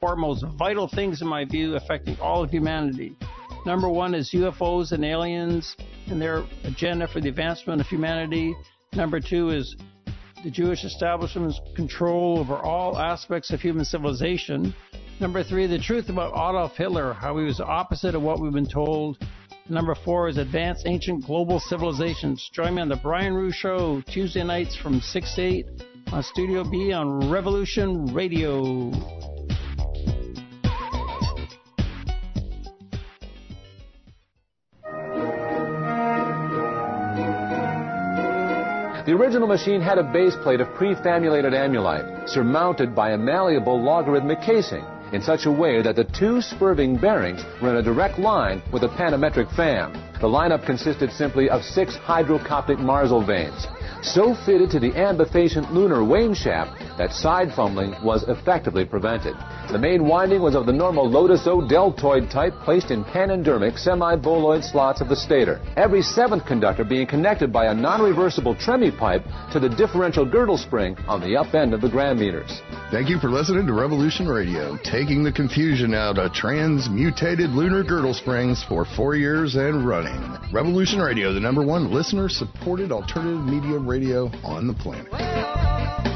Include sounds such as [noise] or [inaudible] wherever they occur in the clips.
four most vital things, in my view, affecting all of humanity. Number one is UFOs and aliens and their agenda for the advancement of humanity. Number two is the Jewish establishment's control over all aspects of human civilization. Number three, the truth about Adolf Hitler, how he was the opposite of what we've been told. Number four is advanced ancient global civilizations. Join me on the Brian Ruhe Show Tuesday nights from 6 to 8 on Studio B on Revolution Radio. The original machine had a base plate of prefabulated amulite, surmounted by a malleable logarithmic casing, in such a way that the two spurving bearings were in a direct line with a pentametric fan. The lineup consisted simply of six hydrocoptic marzlevanes, so fitted to the ambifacient lunar wane shaft that side fumbling was effectively prevented. The main winding was of the normal Lotus O deltoid type placed in panendermic semi-boloid slots of the stator. Every seventh conductor being connected by a non-reversible Tremie pipe to the differential girdle spring on the up end of the gram meters. Thank you for listening to Revolution Radio, taking the confusion out of transmutated lunar girdle springs for four years and running. Revolution Radio, the number one listener-supported alternative media radio on the planet.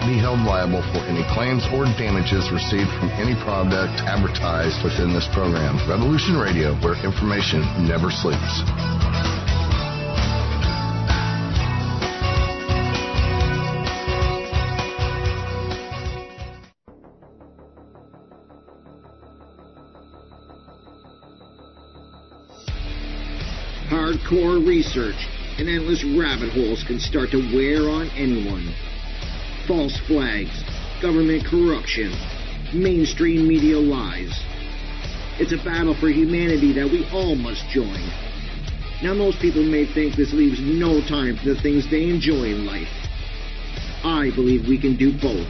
be held liable for any claims or damages received from any product advertised within this program. Revolution Radio, where information never sleeps. Hardcore research and endless rabbit holes can start to wear on anyone false flags, government corruption, mainstream media lies. It's a battle for humanity that we all must join. Now, most people may think this leaves no time for the things they enjoy in life. I believe we can do both.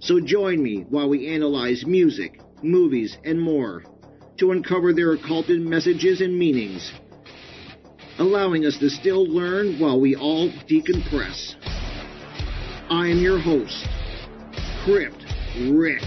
So join me while we analyze music, movies, and more to uncover their occulted messages and meanings, allowing us to still learn while we all decompress. I am your host, Crypt Rick.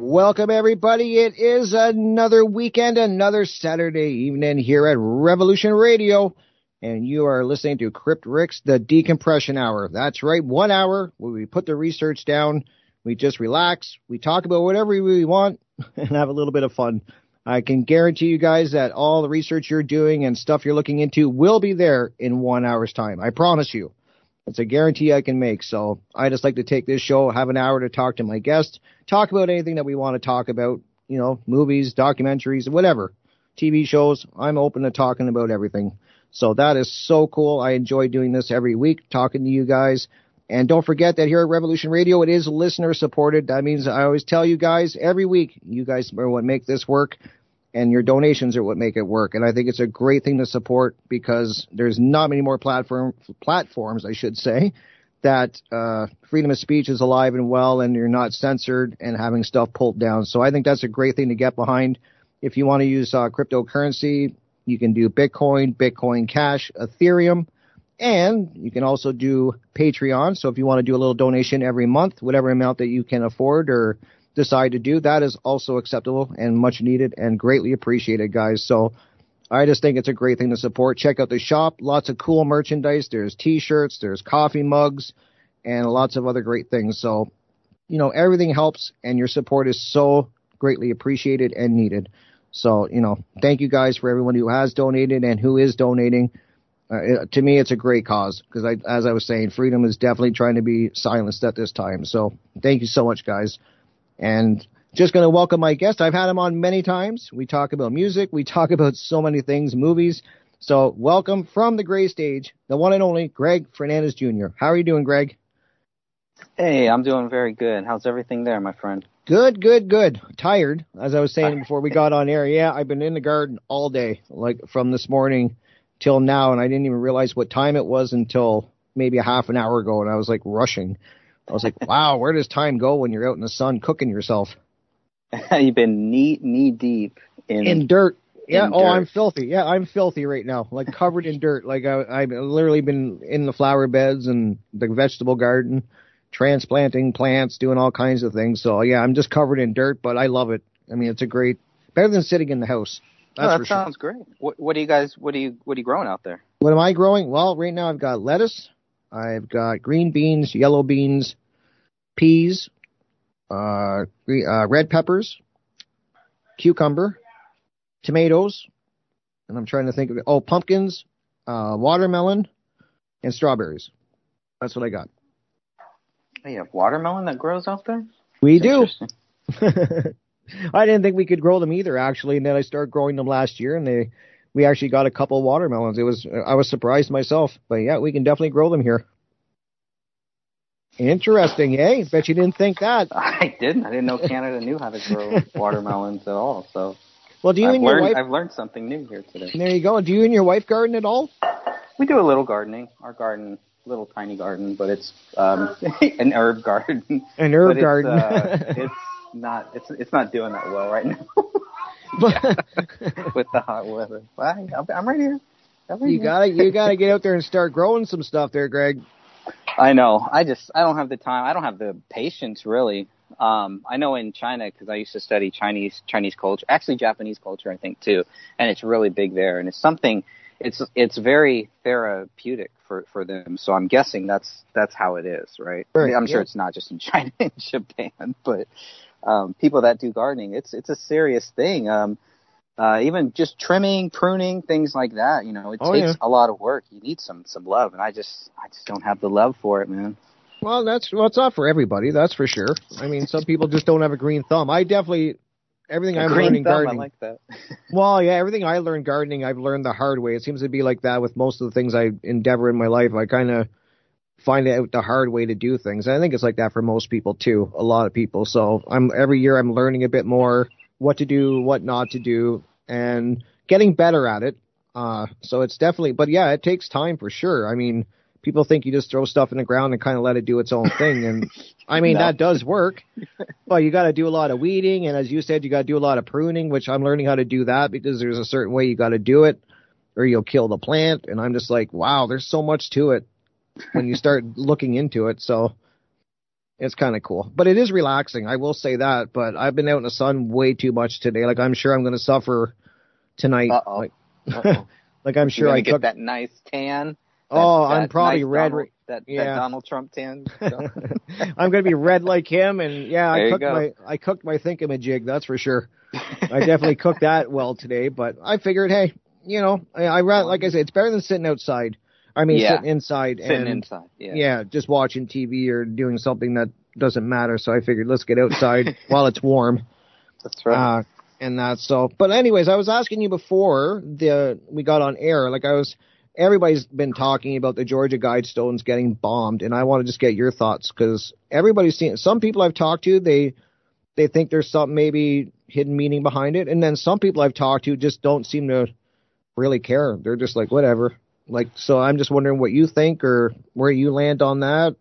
Welcome, everybody. It is another weekend, another Saturday evening here at Revolution Radio. And you are listening to Crypt Rick's The Decompression Hour. That's right, one hour where we put the research down, we just relax, we talk about whatever we want, [laughs] and have a little bit of fun. I can guarantee you guys that all the research you're doing and stuff you're looking into will be there in one hour's time. I promise you. It's a guarantee I can make. So I just like to take this show, have an hour to talk to my guest, talk about anything that we want to talk about, you know, movies, documentaries, whatever, TV shows. I'm open to talking about everything. So that is so cool. I enjoy doing this every week, talking to you guys. And don't forget that here at Revolution Radio, it is listener supported. That means I always tell you guys every week, you guys are what make this work and your donations are what make it work. And I think it's a great thing to support because there's not many more platform platforms, I should say, that uh, freedom of speech is alive and well, and you're not censored and having stuff pulled down. So I think that's a great thing to get behind. If you want to use uh, cryptocurrency, you can do Bitcoin, Bitcoin Cash, Ethereum. And you can also do Patreon. So if you want to do a little donation every month, whatever amount that you can afford or decide to do, that is also acceptable and much needed and greatly appreciated, guys. So I just think it's a great thing to support. Check out the shop. Lots of cool merchandise. There's t-shirts, there's coffee mugs, and lots of other great things. So, you know, everything helps and your support is so greatly appreciated and needed. So, you know, thank you guys for everyone who has donated and who is donating. Uh, to me, it's a great cause because, I, as I was saying, freedom is definitely trying to be silenced at this time. So, thank you so much, guys. And just going to welcome my guest. I've had him on many times. We talk about music. We talk [laughs] about so many things, movies. So welcome from the gray stage, the one and only Greg Fernandez Jr. How are you doing, Greg? Hey, I'm doing very good. How's everything there, my friend? Good, good, good. Tired, as I was saying [laughs] before we got on air. Yeah, I've been in the garden all day, like from this morning till now, and I didn't even realize what time it was until maybe a half an hour ago, and I was like rushing. I was like, [laughs] wow, where does time go when you're out in the sun cooking yourself? [laughs] You've been knee knee deep in in dirt. Yeah. in oh, dirt. I'm filthy. Yeah, I'm filthy right now, like covered in dirt. Like I, I've literally been in the flower beds and the vegetable garden, transplanting plants, doing all kinds of things. So yeah, I'm just covered in dirt, but I love it. I mean, it's a great, better than sitting in the house. Oh, that for sure. sounds great. What, what do you guys? What do you? What are you growing out there? What am I growing? Well, right now I've got lettuce, I've got green beans, yellow beans, peas, uh, gre- uh, red peppers, cucumber, tomatoes, and I'm trying to think of it. Oh, pumpkins, uh, watermelon, and strawberries. That's what I got. Oh, you have watermelon that grows out there. We That's do. [laughs] [laughs] I didn't think we could grow them either, actually, and then I started growing them last year, and they we actually got a couple watermelons. It was I was surprised myself, but yeah, we can definitely grow them here. Interesting, eh? Bet you didn't think that. [laughs] I didn't. I didn't know Canada knew how to grow [laughs] watermelons at all. So Well, do you I've and your learned. wife? I've learned something new here today. There you go. Do you and your wife garden at all? We do a little gardening. Our garden, little tiny garden, but it's um, an herb garden. An herb it's, garden. Uh, it's not. It's it's not doing that well right now [laughs] [laughs] with the hot weather. But I, I'm- I'm right here. I'm right you here. gotta you gotta get out there and start growing some stuff there, Greg. I know. I just I don't have the time. I don't have the patience really. Um, I know in China because I used to study Chinese Chinese culture, actually Japanese culture, I think too, and it's really big there. And it's something. It's it's very therapeutic for for them. So I'm guessing that's that's how it is, right? Right, I'm sure yeah. it's not just in [laughs] China and Japan, but um, people that do gardening, it's it's a serious thing. Um, uh, even just trimming, pruning, things like that. You know, it Oh, takes yeah. a lot of work. You need some some love, and I just I just don't have the love for it, man. Well, that's well, it's not for everybody, that's for sure. I mean, some people just don't have a green thumb. I definitely everything I'm learning thumb, gardening. I like that. [laughs] Well, yeah, everything I learned gardening, I've learned the hard way. It seems to be like that with most of the things I endeavor in my life. I kind of find out the hard way to do things. And I think it's like that for most people too. A lot of people. So I'm every year I'm learning a bit more what to do, what not to do, and getting better at it. Uh, so it's definitely, but yeah, it takes time for sure. I mean, people think you just throw stuff in the ground and kind of let it do its own thing, and I mean [laughs] No. that does work. But you got to do a lot of weeding, and as you said, you got to do a lot of pruning, which I'm learning how to do that because there's a certain way you got to do it, or you'll kill the plant. And I'm just like, wow, there's so much to it when you start [laughs] looking into it. So it's kind of cool, but it is relaxing. I will say that. But I've been out in the sun way too much today. Like I'm sure I'm going to suffer tonight. Uh-oh. Like, Uh-oh. [laughs] like I'm sure I get cooked. that nice tan. that- oh, that I'm probably nice red. Donald, that, yeah. that Donald Trump tan. [laughs] I'm gonna be red like him, and yeah, There I cooked go. my I cooked my thingamajig. That's for sure. I definitely cooked that well today, but I figured, hey, you know, I, I like I said, it's better than sitting outside. I mean, Yeah. sitting inside Sitting and inside. Yeah. yeah, just watching TV or doing something that doesn't matter. So I figured let's get outside [laughs] while it's warm. That's right. Uh, and that's so. But anyways, I was asking you before the we got on air. Like I was, everybody's been talking about the Georgia Guidestones getting bombed, and I want to just get your thoughts because everybody's seen. Some people I've talked to, they they think there's some maybe hidden meaning behind it, and then some people I've talked to just don't seem to really care. They're just like whatever. Like so, I'm just wondering what you think or where you land on that.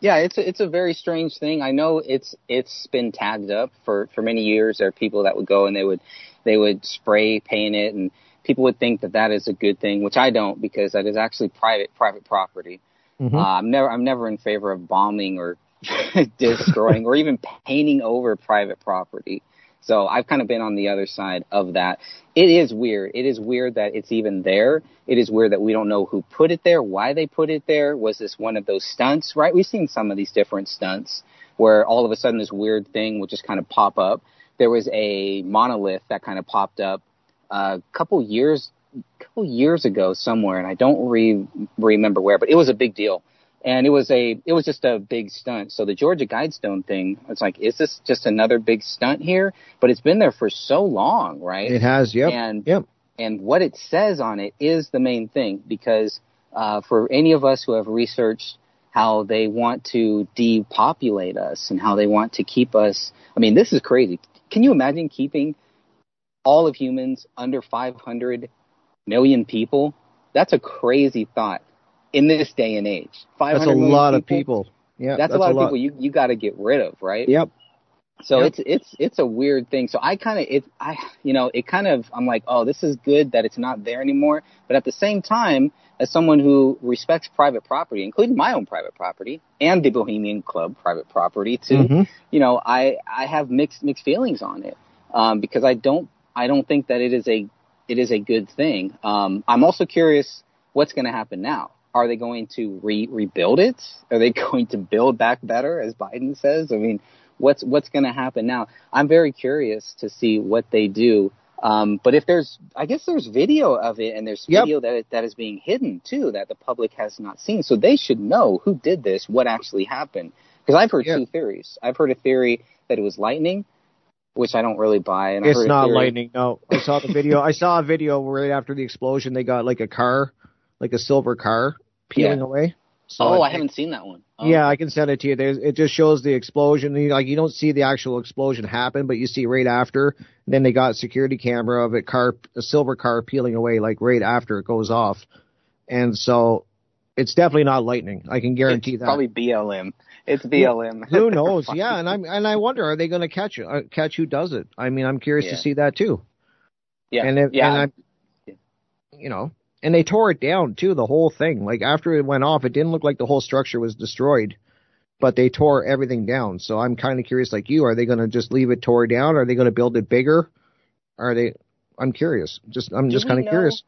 Yeah, it's a, it's a very strange thing. I know it's it's been tagged up for for many years. There are people that would go and they would they would spray paint it, and people would think that that is a good thing, which I don't because that is actually private private property. Mhm. Uh, I'm never I'm never in favor of bombing or [laughs] destroying or even painting over private property. So I've kind of been on the other side of that. It is weird. It is weird that it's even there. It is weird that we don't know who put it there, why they put it there. Was this one of those stunts, right? We've seen some of these different stunts where all of a sudden this weird thing will just kind of pop up. There was a monolith that kind of popped up a couple years couple years ago somewhere and I don't re- remember where, but it was a big deal and it was a it was just a big stunt. So the Georgia Guidestone thing, it's like, is this just another big stunt here? But it's been there for so long, right? It has, yep, and yep. and what it says on it is the main thing because uh, for any of us who have researched how they want to depopulate us and how they want to keep us. I mean, this is crazy. Can you imagine keeping all of humans under 500 million people? That's a crazy thought in this day and age. That's a lot of people. Yeah, that's, that's a lot a of lot. people you you got to get rid of, right? Yep. So yep. it's it's it's a weird thing. So I kind of it I you know it kind of I'm like oh this is good that it's not there anymore. But at the same time, as someone who respects private property, including my own private property and the Bohemian Club private property too, mm-hmm. you know I I have mixed mixed feelings on it um, because I don't I don't think that it is a it is a good thing. Um, I'm also curious what's going to happen now. Are they going to re- rebuild it? Are they [laughs] going to build back better, as Biden says? I mean, what's what's going to happen now? I'm very curious to see what they do. Um, but if there's, I guess there's video of it, and there's video yep. that that is being hidden too, that the public has not seen. So they should know who did this, what actually happened. Because I've heard yep. two theories. I've heard a theory that it was lightning, which I don't really buy. And it's not lightning. No, I saw the video. I saw a video right after the explosion. They got like a car, like a silver car, peeling yeah. away. So oh, I, I haven't seen that one. Oh. Yeah, I can send it to you. There's, it just shows the explosion. You, like you don't see the actual explosion happen, but you see right after. Then they got security camera of it, car, a silver car peeling away, like right after it goes off. And so, it's definitely not lightning. I can guarantee it's that. Probably BLM. It's BLM. Who knows? [laughs] yeah, and I'm and I wonder, are they going to catch uh, catch who does it? I mean, I'm curious yeah. to see that too. Yeah. And if, yeah. And I, you know, and they tore it down too, the whole thing. Like after it went off, it didn't look like the whole structure was destroyed, but they tore everything down. So I'm kind of curious, like you, are they going to just leave it tore down? Are they going to build it bigger? Are they? I'm curious. Just I'm do just kind of curious.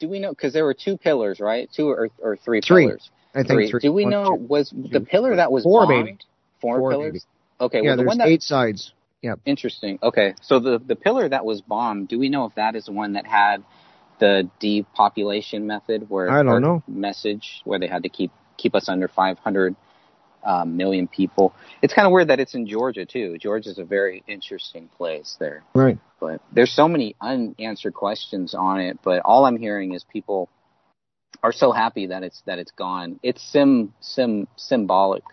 Do we know? Because there were two pillars, right? Two or, or three, three pillars. I think three. three. Do we know was the pillar that was four, bombed, baby. Four, four pillars. Baby. Okay. Yeah, well, the there's one that, eight sides. Yep. Interesting. Okay, so the the pillar that was bombed, do we know if that is the one that had the depopulation method, where I don't know message where they had to keep keep us under 500 uh, million people. It's kind of weird that it's in Georgia too. Georgia's a very interesting place there. Right. But there's so many unanswered questions on it. But all I'm hearing is people are so happy that it's that it's gone. It's sim sim symbolic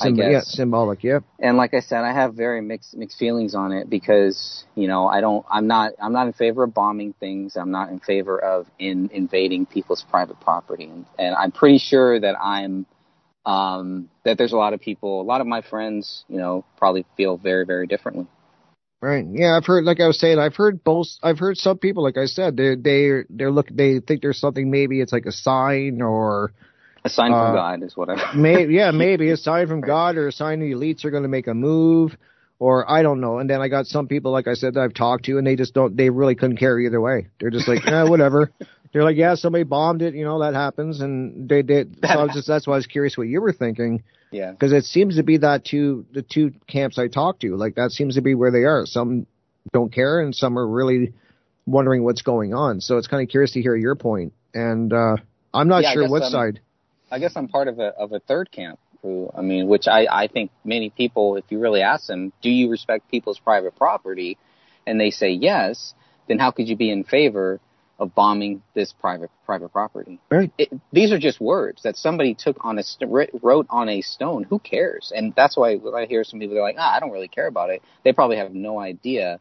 I guess. Yeah, symbolic. Yep. And like I said, I have very mixed mixed feelings on it because you know I don't. I'm not. I'm not in favor of bombing things. I'm not in favor of in invading people's private property. And, and I'm pretty sure that I'm. Um, that there's a lot of people, a lot of my friends, you know, probably feel very, very differently. Right. Yeah, I've heard, like I was saying, I've heard both. I've heard some people, like I said, they they they're look, they think there's something. Maybe it's like a sign or a sign from uh, God is whatever. Yeah, [laughs] maybe a sign from God or a sign the elites are going to make a move, or I don't know. And then I got some people, like I said, that I've talked to, and they just don't. They really couldn't care either way. They're just like, yeah, whatever. [laughs] They're like, yeah, somebody bombed it. You know that happens, and they did. [laughs] So I was just that's why I was curious what you were thinking. Yeah. Because it seems to be that two the two camps I talked to, like that seems to be where they are. Some don't care, and some are really wondering what's going on. So it's kind of curious to hear your point. And uh, I'm not yeah, sure what I'm, side. I guess I'm part of a of a third camp who I mean, which I I think many people, if you really ask them, do you respect people's private property, and they say yes, then how could you be in favor of bombing this private private property? Right. It, these are just words that somebody took on a wrote on a stone. Who cares? And that's why when I hear some people they're like, ah, I don't really care about it. They probably have no idea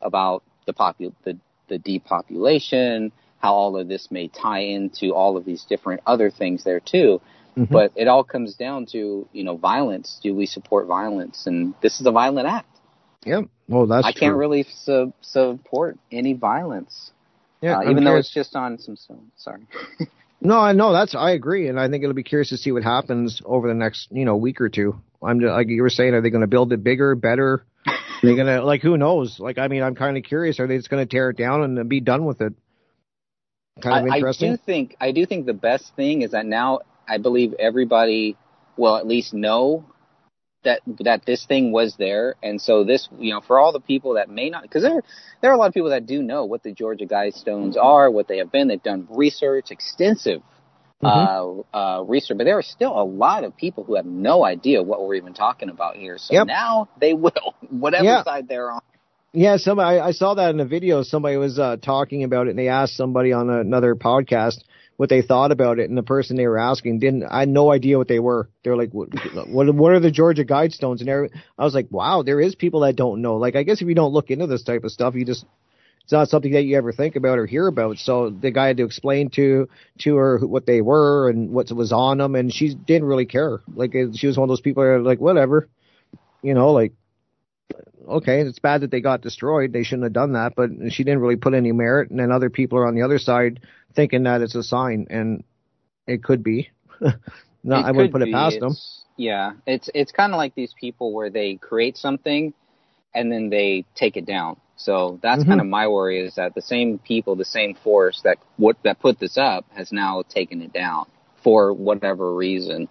about the popu- the the depopulation how all of this may tie into all of these different other things there too. Mm-hmm. But it all comes down to, you know, violence. Do we support violence? And this is a violent act. Yeah. Well, that's I can't really su- support any violence. Yeah. Uh, even though it's just on some stone. Sorry. [laughs] no, I know that's I agree, and I think it'll be curious to see what happens over the next you know week or two. I'm just, like you were saying, are they going to build it bigger, better? [laughs] They're they gonna like who knows? Like I mean, I'm kind of curious. Are they just going to tear it down and be done with it? Kind of I, interesting. I do think I do think the best thing is that now I believe everybody will at least know that that this thing was there, and so this you know for all the people that may not because there there are a lot of people that do know what the Georgia Guidestones are, what they have been. They've done research, extensive mm-hmm. uh, uh, research. But there are still a lot of people who have no idea what we're even talking about here. So Yep. now they will, [laughs] whatever Yeah. side they're on. Yeah, somebody I, I saw that in a video. Somebody was uh, talking about it, and they asked somebody on another podcast what they thought about it, and the person they were asking didn't. I had no idea what they were. They were like, "What? What, what are the Georgia Guidestones?" And I was like, "Wow, there is people that don't know." Like, I guess if you don't look into this type of stuff, you just it's not something that you ever think about or hear about. So the guy had to explain to to her what they were and what was on them, and she didn't really care. Like, she was one of those people that are like, "Whatever," you know, like okay, it's bad that they got destroyed. They shouldn't have done that, but she didn't really put any merit. And then other people are on the other side thinking that it's a sign, and it could be. [laughs] no, It I wouldn't put it be. past them. Yeah, it's it's kind of like these people where they create something and then they take it down. So that's Mhm. kind of my worry is that the same people, the same force that what that put this up has now taken it down for whatever reason.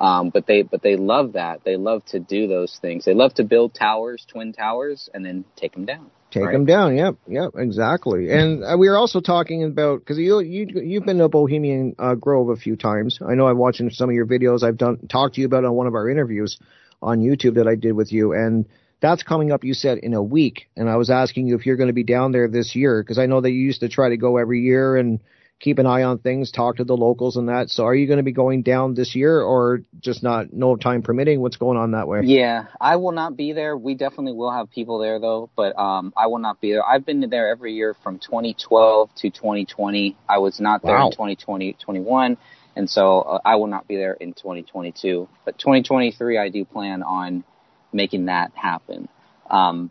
Um, but they but they love that. They love to do those things. They love to build towers, twin towers, and then take them down. Take right? them down. Yep, yep, exactly. And uh, we were also talking about because you you you've been to Bohemian uh, Grove a few times. I know I've watched some of your videos. I've done talked to you about on one of our interviews on YouTube that I did with you, and that's coming up. You said in a week, and I was asking you if you're going to be down there this year because I know that you used to try to go every year and keep an eye on things, talk to the locals and that. So are you going to be going down this year or just not? No time permitting. What's going on that way? Yeah, I will not be there. We definitely will have people there though, but um, I will not be there. I've been there every year from 2012 to 2020. I was not there Wow. in 2020, 21, and so uh, I will not be there in 2022. But 2023, I do plan on making that happen. Um,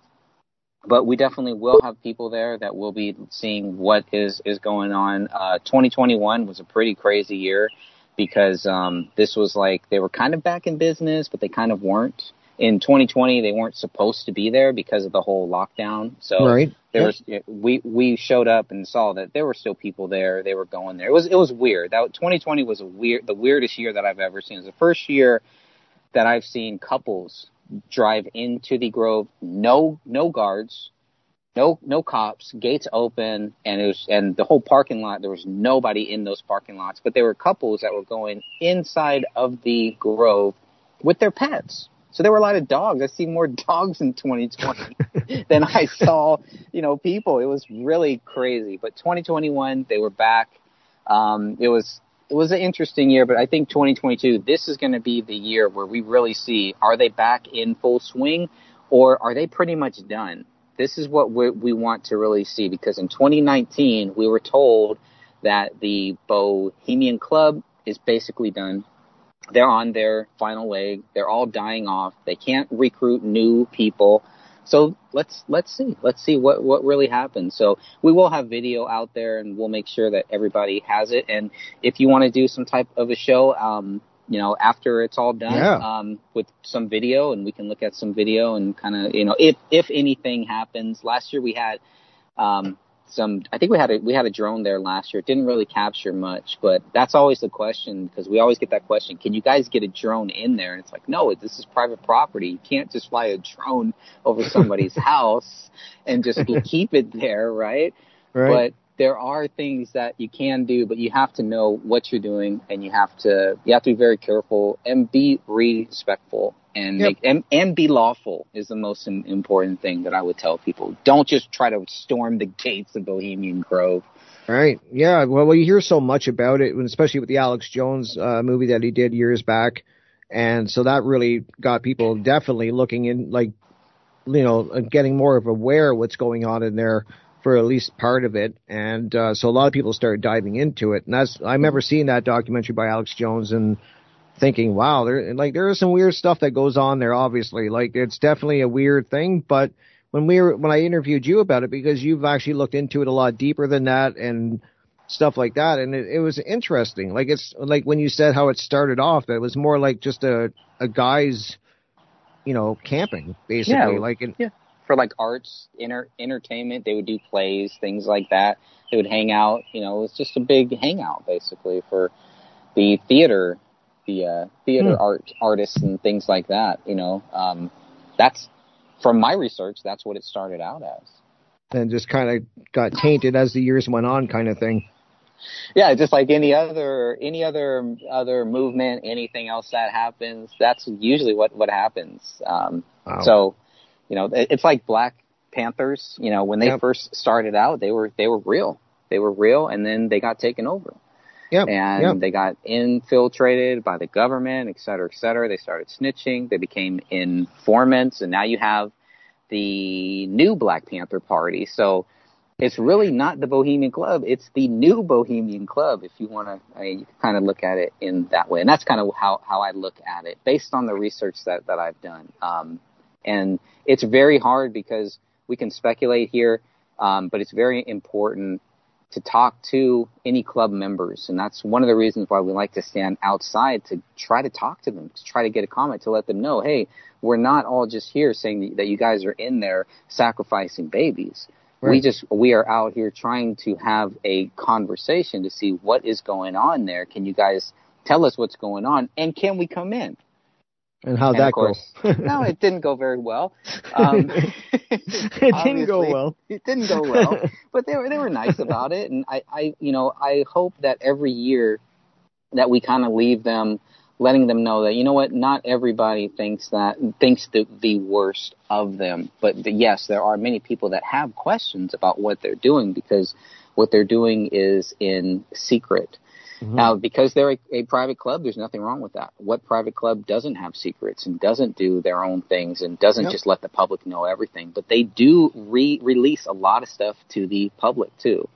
but we definitely will have people there that will be seeing what is is going on. Uh, 2021 was a pretty crazy year because um, this was like they were kind of back in business, but they kind of weren't. In 2020, they weren't supposed to be there because of the whole lockdown. So Right. there was we we showed up and saw that there were still people there. They were going there. It was it was weird. That 2020 was a weird the weirdest year that I've ever seen. It was the first year that I've seen couples drive into the Grove. No no guards, no no cops, gates open, and it was and the whole parking lot. There was nobody in those parking lots, but there were couples that were going inside of the Grove with their pets. So there were a lot of dogs. I see more [laughs] dogs in 2020 [laughs] than I saw, you know, people. It was really crazy. But 2021, they were back. Um, it was it was an interesting year, but I think 2022, this is going to be the year where we really see are they back in full swing or are they pretty much done? This is what we we want to really see because in 2019, we were told that the Bohemian Club is basically done they're on their final leg. They're all dying off. They can't recruit new people. So let's let's see. Let's see what what really happens. So we will have video out there, and we'll make sure that everybody has it. And if you want to do some type of a show, um, you know, after it's all done, Yeah. um, with some video, and we can look at some video and kind of, you know, if if anything happens. Last year we had um, some. I think we had a we had a drone there last year. It didn't really capture much, but that's always the question because we always get that question: Can you guys get a drone in there? And it's like, no, this is private property. You can't just fly a drone over somebody's [laughs] house and just [laughs] keep it there, right? Right. But there are things that you can do, but you have to know what you're doing, and you have to you have to be very careful and be respectful and Yep. make and, and be lawful is the most important thing that I would tell people. Don't just try to storm the [laughs] gates of Bohemian Grove. Right. Yeah. Well, well, you hear so much about it, especially with the Alex Jones uh, movie that he did years back, and so that really got people definitely looking in, like, you know, uh, getting more of aware of what's going on in there for at least part of it, and uh, so a lot of people started diving into it. And that's I remember seeing that documentary by Alex Jones and thinking, wow, there like there is some weird stuff that goes on there. Obviously, like it's definitely a weird thing, but when we were when I interviewed you about it because you've actually looked into it a lot deeper than that and stuff like that and it, it was interesting like it's like when you said how it started off that it was more like just a a guy's you know camping basically Yeah. like in, for like arts, inter- entertainment. They would do plays, things like that. They would hang out. You know, it was just a big hangout basically for the theater, the uh, theater Hmm. art artists and things like that. You know, um, that's from my research. That's what it started out as. and just kind of got tainted as the years went on kind of thing yeah, just like any other any other other movement, anything else that happens, that's usually what what happens. Um, wow. So, you know, it, it's like Black Panthers. You know, when they yep. first started out, they were they were real. They were real, and then they got taken over. Yep. And yep. they got infiltrated by the government, et cetera, et cetera. They started snitching. They became informants, and now you have the new Black Panther Party. So it's really not the Bohemian Club. It's the new Bohemian Club, if you want to I mean, kind of look at it in that way. And that's kind of how, how I look at it based on the research that, that I've done. Um, and it's very hard because we can speculate here, um, but it's very important to talk to any club members. And that's one of the reasons why we like to stand outside to try to talk to them, to try to get a comment, to let them know, hey, we're not all just here saying that you guys are in there sacrificing babies. Right. We just we are out here trying to have a conversation to see what is going on there. Can you guys tell us what's going on and can we come in? And how'd that go? no, it didn't go very well. [laughs] Um, it didn't go well. It didn't go well, but they were they were nice [laughs] about it, and I I you know I hope that every year that we kind of leave them letting them know that you know what, not everybody thinks that thinks the the worst of them, but the, yes, there are many people that have questions about what they're doing because what they're doing is in secret. Mm-hmm. Now, because they're a, a, private club, there's nothing wrong with that. What private club doesn't have secrets and doesn't do their own things and doesn't yep. just let the public know everything? But they do re- release a lot of stuff to the public too.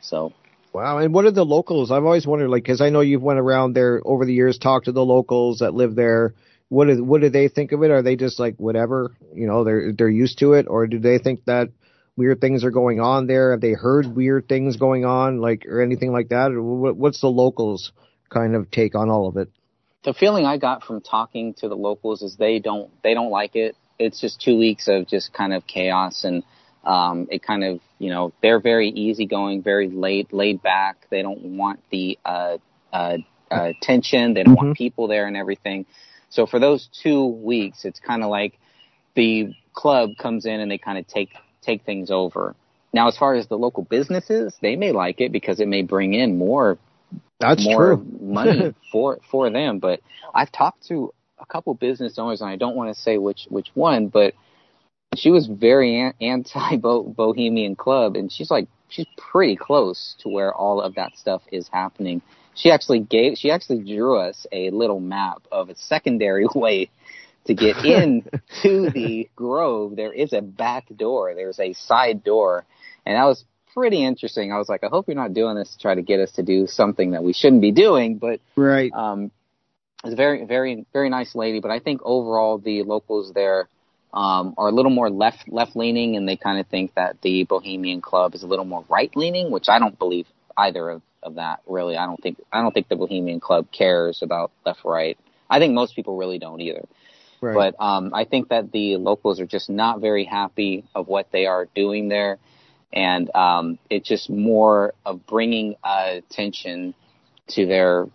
So Wow. And what are the locals? I've always wondered, like, because I know you've went around there over the years, talked to the locals that live there. What do, what do they think of it? Are they just like whatever? You know, they're they're used to it, or do they think that weird things are going on there? Have they heard weird things going on, like or anything like that? What's the locals kind of take on all of it? The feeling I got from talking to the locals is they don't they don't like it. It's just two weeks of just kind of chaos and um, it kind of, you know, they're very easygoing, very laid laid back. They don't want the uh, uh, uh, tension. They don't mm-hmm. want people there and everything. So for those two weeks, it's kind of like the club comes in and they kind of take take things over. Now, as far as the local businesses, they may like it because it may bring in more that's more true. money [laughs] for for them. But I've talked to a couple business owners, and I don't want to say which which one, but she was very anti Bohemian Club, and she's like she's pretty close to where all of that stuff is happening. She actually gave she actually drew us a little map of a secondary [laughs] way to get [laughs] in to the Grove. There is a back door. There's a side door, and that was pretty interesting. I was like, I hope you're not doing this to try to get us to do something that we shouldn't be doing. But right, um, it's a very very very nice lady. But I think overall the locals there um, are a little more left left leaning, and they kind of think that the Bohemian Club is a little more right leaning, which I don't believe either of, of that. Really, I don't think I don't think the Bohemian Club cares about left right. I think most people really don't either. Right. But um, I think that the locals are just not very happy of what they are doing there, and um, it's just more of bringing uh, attention to their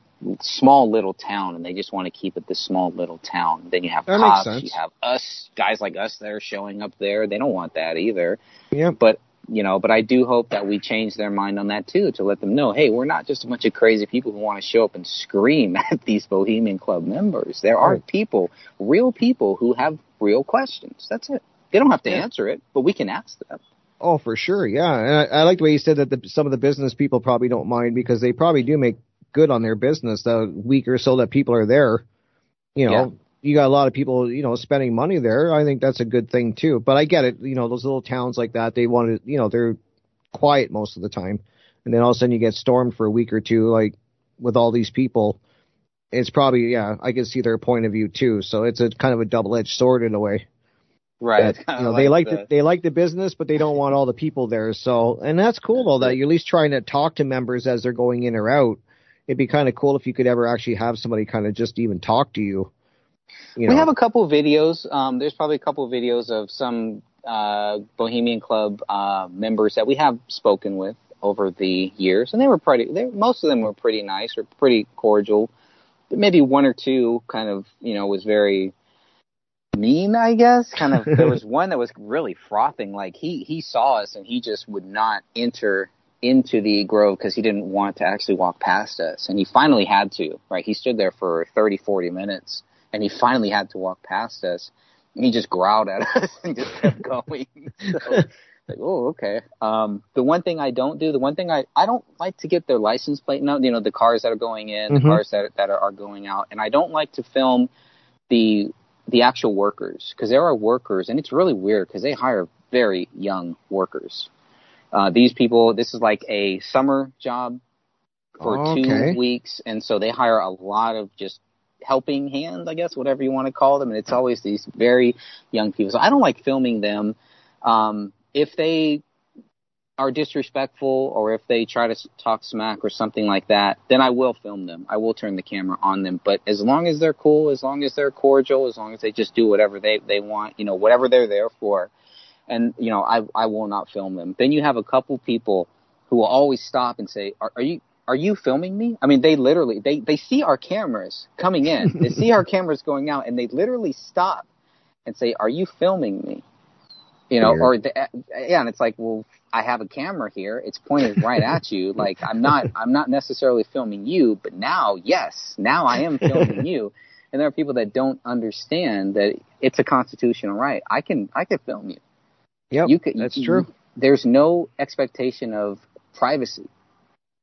small little town and they just want to keep it this small little town. Then you have that cops, you have us, guys like us that are showing up there. They don't want that either. Yeah. But you know, but I do hope that we change their mind on that too, to let them know, hey, we're not just a bunch of crazy people who want to show up and scream [laughs] at these Bohemian Club members. There are people, real people, who have real questions. That's it. They don't have to yeah. answer it, but we can ask them. Oh, for sure, yeah. And I, I like the way you said that the, some of the business people probably don't mind because they probably do make good on their business the week or so that people are there. You know, yeah. You got a lot of people, you know, spending money there. I think that's a good thing too. But I get it. You know, those little towns like that, they want to, you know, they're quiet most of the time, and then all of a sudden you get stormed for a week or two, like with all these people. It's probably yeah, I can see their point of view too. So it's a kind of a double edged sword in a way. Right. That, you [laughs] know, like they like the, the, they like the business, but they don't want all the people there. So, and that's cool though that you're at least trying to talk to members as they're going in or out it'd be kind of cool if you could ever actually have somebody kind of just even talk to you. You know. We have a couple videos. Um, there's probably a couple of videos of some uh, Bohemian Club uh, members that we have spoken with over the years, and they were pretty. They, most of them were pretty nice or pretty cordial. But maybe one or two kind of, you know, was very mean, I guess. Kind of. there was [laughs] one that was really frothing. Like he he saw us and he just would not enter into the grove because he didn't want to actually walk past us. And he finally had to, right? He stood there for 30, 40 minutes and he finally had to walk past us. And he just growled at [laughs] us and just kept [laughs] going. so, like, oh, okay. Um, the one thing I don't do, the one thing I, I don't like to get their license plate now, you know, the cars that are going in, Mm-hmm. the cars that, that are, are going out. And I don't like to film the, the actual workers because there are workers and it's really weird because they hire very young workers. Uh, these people, this is like a summer job for Okay. two weeks, and so they hire a lot of just helping hands, I guess, whatever you want to call them. And it's always these very young people. So I don't like filming them. Um, if they are disrespectful or if they try to talk smack or something like that, then I will film them. I will turn the camera on them. But as long as they're cool, as long as they're cordial, as long as they just do whatever they, they want, you know, whatever they're there for, and you know, I I will not film them. Then you have a couple people who will always stop and say, "Are, are you are you filming me?" I mean, they literally they they see our cameras coming in, they see our [laughs] cameras going out, and they literally stop and say, "Are you filming me?" You know, Weird. or the, eh, yeah, and it's like, well, I have a camera here; it's pointed right at you. [laughs] Like I'm not I'm not necessarily filming you, but now, yes, now I am filming [laughs] you. And there are people that don't understand that it's a constitutional right. I can I can film you Yeah, you could, that's you- true. There's no expectation of privacy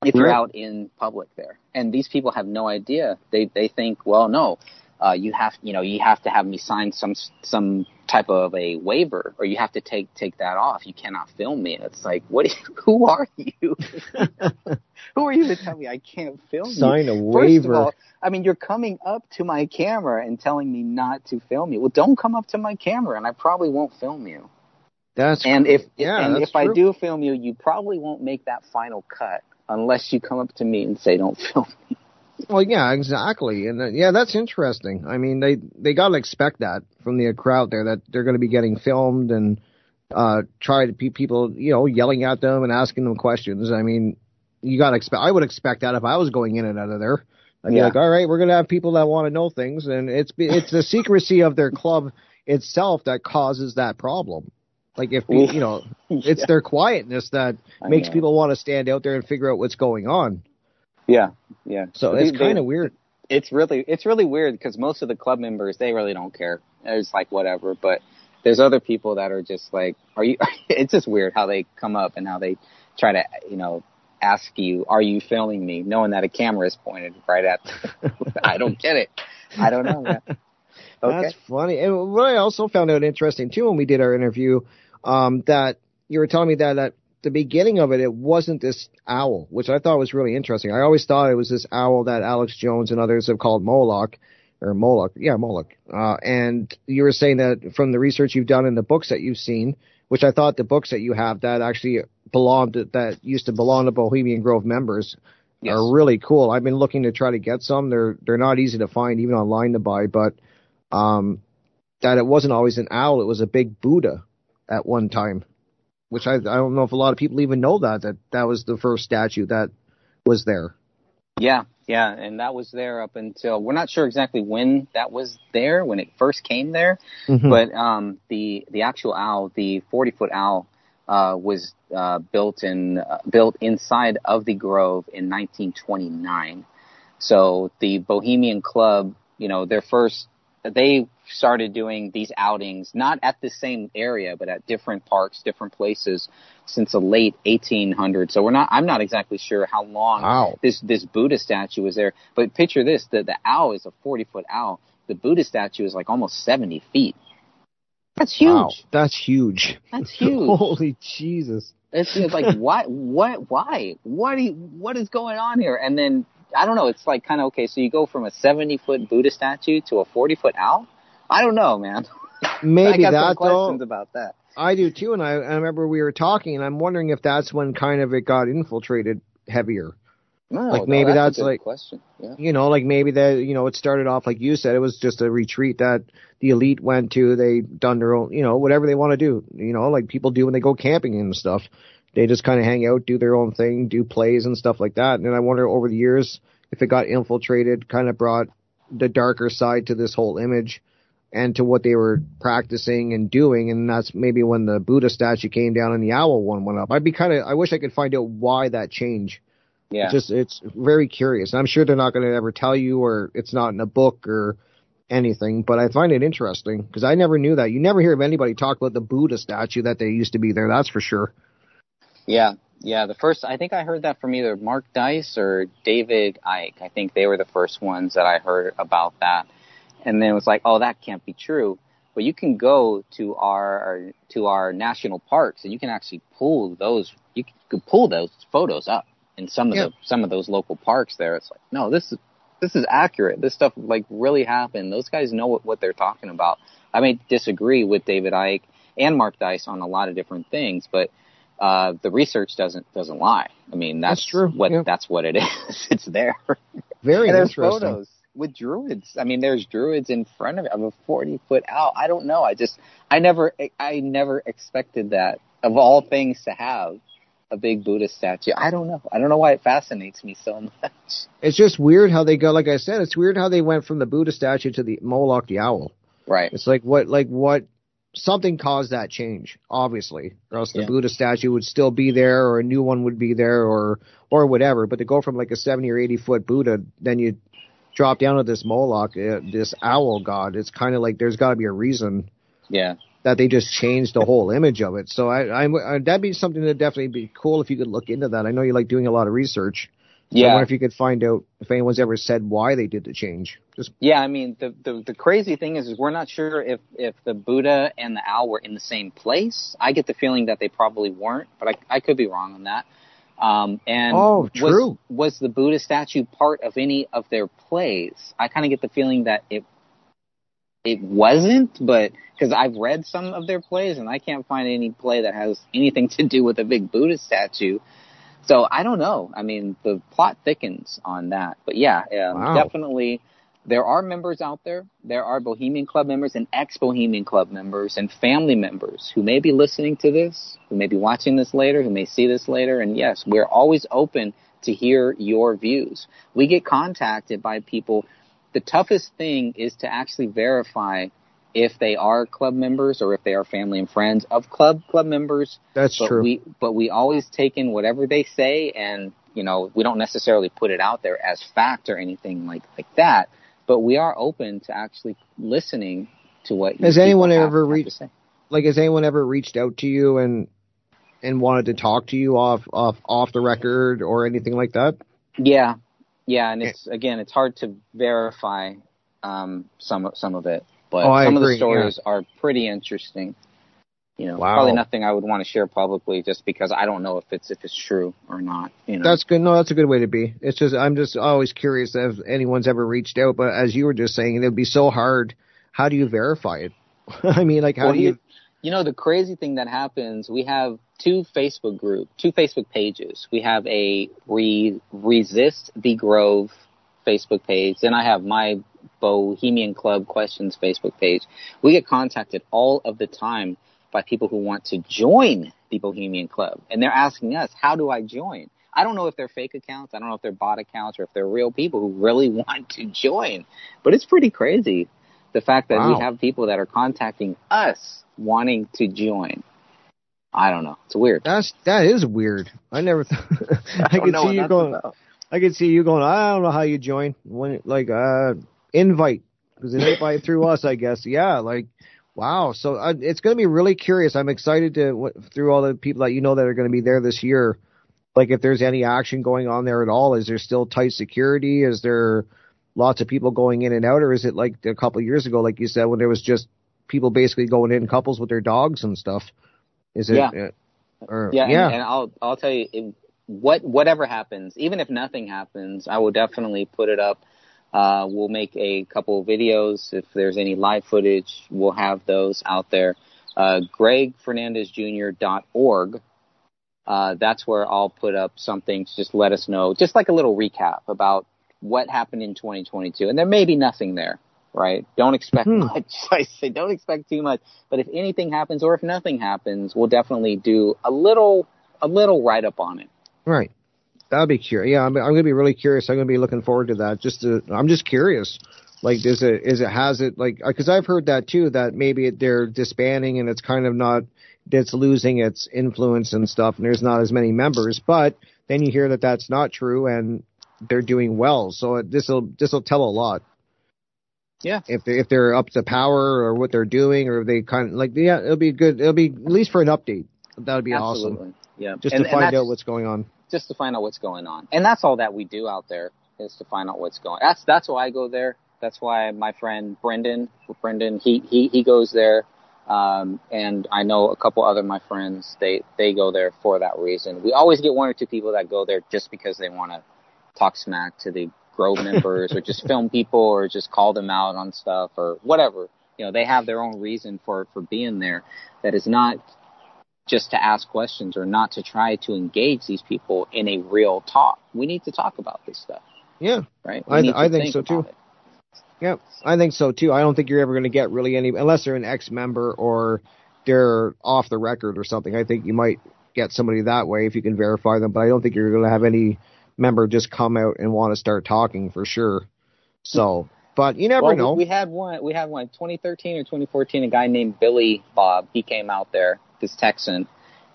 if you're out in public there, and these people have no idea. They they think, well, no, uh, you have you know you have to have me sign some some type of a waiver, or you have to take take that off. You cannot film me. And it's like, what? you- [laughs] who are you? [laughs] who are you to tell me I can't film you? Sign a First of all, I mean, you're coming up to my camera and telling me not to film you. Well, don't come up to my camera, and I probably won't film you. that's And if Yeah, and if I do film you, you probably won't make that final cut unless you come up to me and say, "Don't [laughs] film me." Well, yeah, exactly, and uh, yeah, that's interesting. I mean, they they gotta expect that from the crowd there that they're going to be getting filmed and uh try to be people, you know, yelling at them and asking them questions. I mean, you gotta expect. I would expect that if I was going in and out of there. I'd be like, all right, we're gonna have people that want to know things, and it's it's the secrecy of their club itself that causes that problem. Like if you know, [laughs] it's their quietness that I makes know. people want to stand out there and figure out what's going on. Yeah, yeah. So They- it's kind of weird. It's really it's really weird because most of the club members they really don't care. It's like whatever, but there's other people that are just like, are you? [laughs] it's just weird how they come up and how they try to you know ask you, are you filming me, knowing that a camera is pointed right at. [laughs] I don't get it. I don't know. Okay. That's funny. And what I also found out interesting too when we did our interview, um, that you were telling me that at the beginning of it, it wasn't this owl, which I thought was really interesting. I always thought it was this owl that Alex Jones and others have called Moloch, or Moloch, yeah, Moloch. Uh, and you were saying that from the research you've done and the books that you've seen, which I thought the books that you have that actually belonged to, that used to belong to Bohemian Grove members Yes. are really cool. I've been looking to try to get some. They're they're not easy to find even online to buy, but um, that it wasn't always an owl; it was a big Buddha at one time, which I I don't know if a lot of people even know that that that was the first statue that was there. Yeah, yeah, and that was there up until we're not sure exactly when that was there when it first came there, Mhm. but um, the the actual owl, the 40 foot owl, uh, was uh, built in uh, built inside of the Grove in 1929. So the Bohemian Club, you know, their first they started doing these outings not at the same area but at different parks, different places since the late 1800s. So we're not I'm not exactly sure how long Wow. this this Buddha statue was there. But picture this: the the owl is a 40 foot owl. The Buddha statue is like almost 70 feet. That's huge. Wow, that's huge. That's huge. [laughs] Holy Jesus! It's, it's like [laughs] what what why what do you, what is going on here? And then I don't know. It's like kind of okay. So you go from a 70 foot Buddha statue to a 40 foot owl. I don't know, man. [laughs] I Maybe got some that though. questions about that. I do too, and I, I remember we were talking, and I'm wondering if that's when kind of it got infiltrated heavier. No, Like, no, maybe that's, that's a good like- question. Yeah. you know, like maybe that, you know, it started off like you said, it was just a retreat that the elite went to. They done their own, you know, whatever they want to do, you know, like people do when they go camping and stuff. They just kind of hang out, do their own thing, do plays and stuff like that. And then I wonder over the years if it got infiltrated, kind of brought the darker side to this whole image and to what they were practicing and doing, and that's maybe when the Buddha statue came down and the owl one went up. I'd be kind of, I wish I could find out why that change. Yeah. It's just, it's very curious. I'm sure they're not going to ever tell you, or it's not in a book or anything, but I find it interesting because I never knew that. You never hear of anybody talk about the Buddha statue that they used to be there. That's for sure. Yeah, yeah. The first, I think I heard that from either Mark Dice or David Icke. I think they were the first ones that I heard about that and then it was like, oh, that can't be true. But you can go to our, our to our national parks and you can actually pull those. You can pull those photos up in some of the some of those local parks. There, it's like, no, this is this is accurate. This stuff like really happened. Those guys know what, what they're talking about. I may disagree with David Icke and Mark Dice on a lot of different things, but uh, the research doesn't doesn't lie. I mean, that's, that's true. What that's what it is. [laughs] it's there. Very and there's interesting. photos with druids. I mean, there's druids in front of it. I'm a 40 foot owl. I don't know. I just, I never, I never expected that of all things to have a big Buddha statue. I don't know. I don't know why it fascinates me so [laughs] much. It's just weird how they go. Like I said, it's weird how they went from the Buddha statue to the Moloch the owl. Right. It's like what, like what, something caused that change, obviously, or else the Yeah. Buddha statue would still be there, or a new one would be there, or or whatever. But to go from like a seventy or eighty foot Buddha, then you drop down to this Moloch, uh, this owl god. It's kind of like there's got to be a reason Yeah. that they just changed the whole image of it. So I, I, I that'd be something that definitely be cool if you could look into that. I know you like doing a lot of research. So I Yeah. wonder if you could find out if anyone's ever said why they did the change. Just Yeah, I mean the, the the crazy thing is, is we're not sure if if the Buddha and the owl were in the same place. I get the feeling that they probably weren't, but I I could be wrong on that. Um, and Oh, was- true. Was, the Buddha statue part of any of their plays? I kind of get the feeling that it it wasn't, but because I've read some of their plays and I can't find any play that has anything [laughs] to do with a big Buddha statue. So I don't know. I mean, the plot thickens on that, but yeah, um, Wow. definitely. There are members out there. There are Bohemian Club members and ex-Bohemian Club members and family members who may be listening to this, who may be watching this later, who may see this later. And yes, we're always open to hear your views. We get contacted by people. The toughest thing is to actually verify if they are club members or if they are family and friends of club club members. That's but true. we but we always take in whatever they say and you know we don't necessarily put it out there as fact or anything like like that. But we are open to actually listening to what Has anyone have- ever reached- like has anyone ever reached out to you and and wanted to talk to you off off off the record or anything like that? yeah. Yeah. And it's again it's hard to verify um some some of it but Oh, some of the stories are pretty interesting you know Wow. probably nothing i would want to share publicly just because i don't know if it's if it's true or not you know That's good. No, that's a good way to be. It's just I'm just always curious if anyone's ever reached out, but as you were just saying, it would be so hard. How do you verify it? [laughs] I mean, like how Well, do you? you- You know, the crazy thing that happens, we have two Facebook group, two Facebook pages. We have a re, resist the Grove Facebook page. and I have my Bohemian Club questions Facebook page. We get contacted all of the time by people who want to join the Bohemian Club. And they're asking us, how do I join? I don't know if they're fake accounts. I don't know if they're bot accounts or if they're real people who really [laughs] want to join. But it's pretty crazy. The fact that Wow. we have people that are contacting us wanting to join. I don't know. It's weird. That's that is weird. I never. [laughs] Th- I, don't could see you going. about. I could see you going. I don't know how you join when like uh invite because an invite through us, I guess. Yeah, like wow. So uh, it's going to be really curious. I'm excited to w- through all the people that you know that are going to be there this year. Like if there's any action going on there at all, is there still tight security? Is there lots of people going in and out, or is it like a couple of years ago, like you said, when there was just people basically going in couples with their dogs and stuff? Is it? Yeah. uh, or, Yeah, yeah. And, and I'll I'll tell you it, what whatever happens, even if nothing happens, I will definitely put it up. Uh, we'll make a couple of videos if there's any live footage. We'll have those out there. Uh, GregFernandezJr.org. Uh, that's where I'll put up something to just let us know, just like a little recap about what happened in 2022. And there may be nothing there, right? Don't expect Hmm. much. [laughs] I say don't expect too much. But if anything happens or if nothing happens, we'll definitely do a little a little write up on it. Right. That'll be curious. Yeah, I'm, I'm going to be really curious. I'm going to be looking forward to that. Just to, I'm just curious. Like, is it is it has it like uh, because I've heard that too that maybe they're disbanding and it's kind of not it's losing its influence and stuff and there's not as many members. But then you hear that that's not true and they're doing well. So uh, this will this will tell a lot. Yeah. If they if they're up to power or what they're doing or if they kind of like yeah it'll be good it'll be at least for an update that would be Absolutely. awesome. Yeah. Just and, to find out what's going on. Just to find out what's going on, and that's all that we do out there is to find out what's going. On. That's that's why I go there. That's why my friend Brendan, Brendan, he he he goes there. Um, and I know a couple other my friends, they, they go there for that reason. We always get one or two people that go there just because they want to talk smack to the Grove [laughs] members or just film people or just call them out on stuff or whatever. You know, they have their own reason for, for being there that is not just to ask questions or not to try to engage these people in a real talk. We need to talk about this stuff. Yeah. Right? I, I think, think so too. It. Yeah, I think so too. I don't think you're ever going to get really any unless they're an ex-member or they're off the record or something. I think you might get somebody that way if you can verify them, but I don't think you're going to have any member just come out and want to start talking for sure. So, but you never well, know. We had one. We had one 2013 or 2014. A guy named Billy Bob. He came out there. This Texan,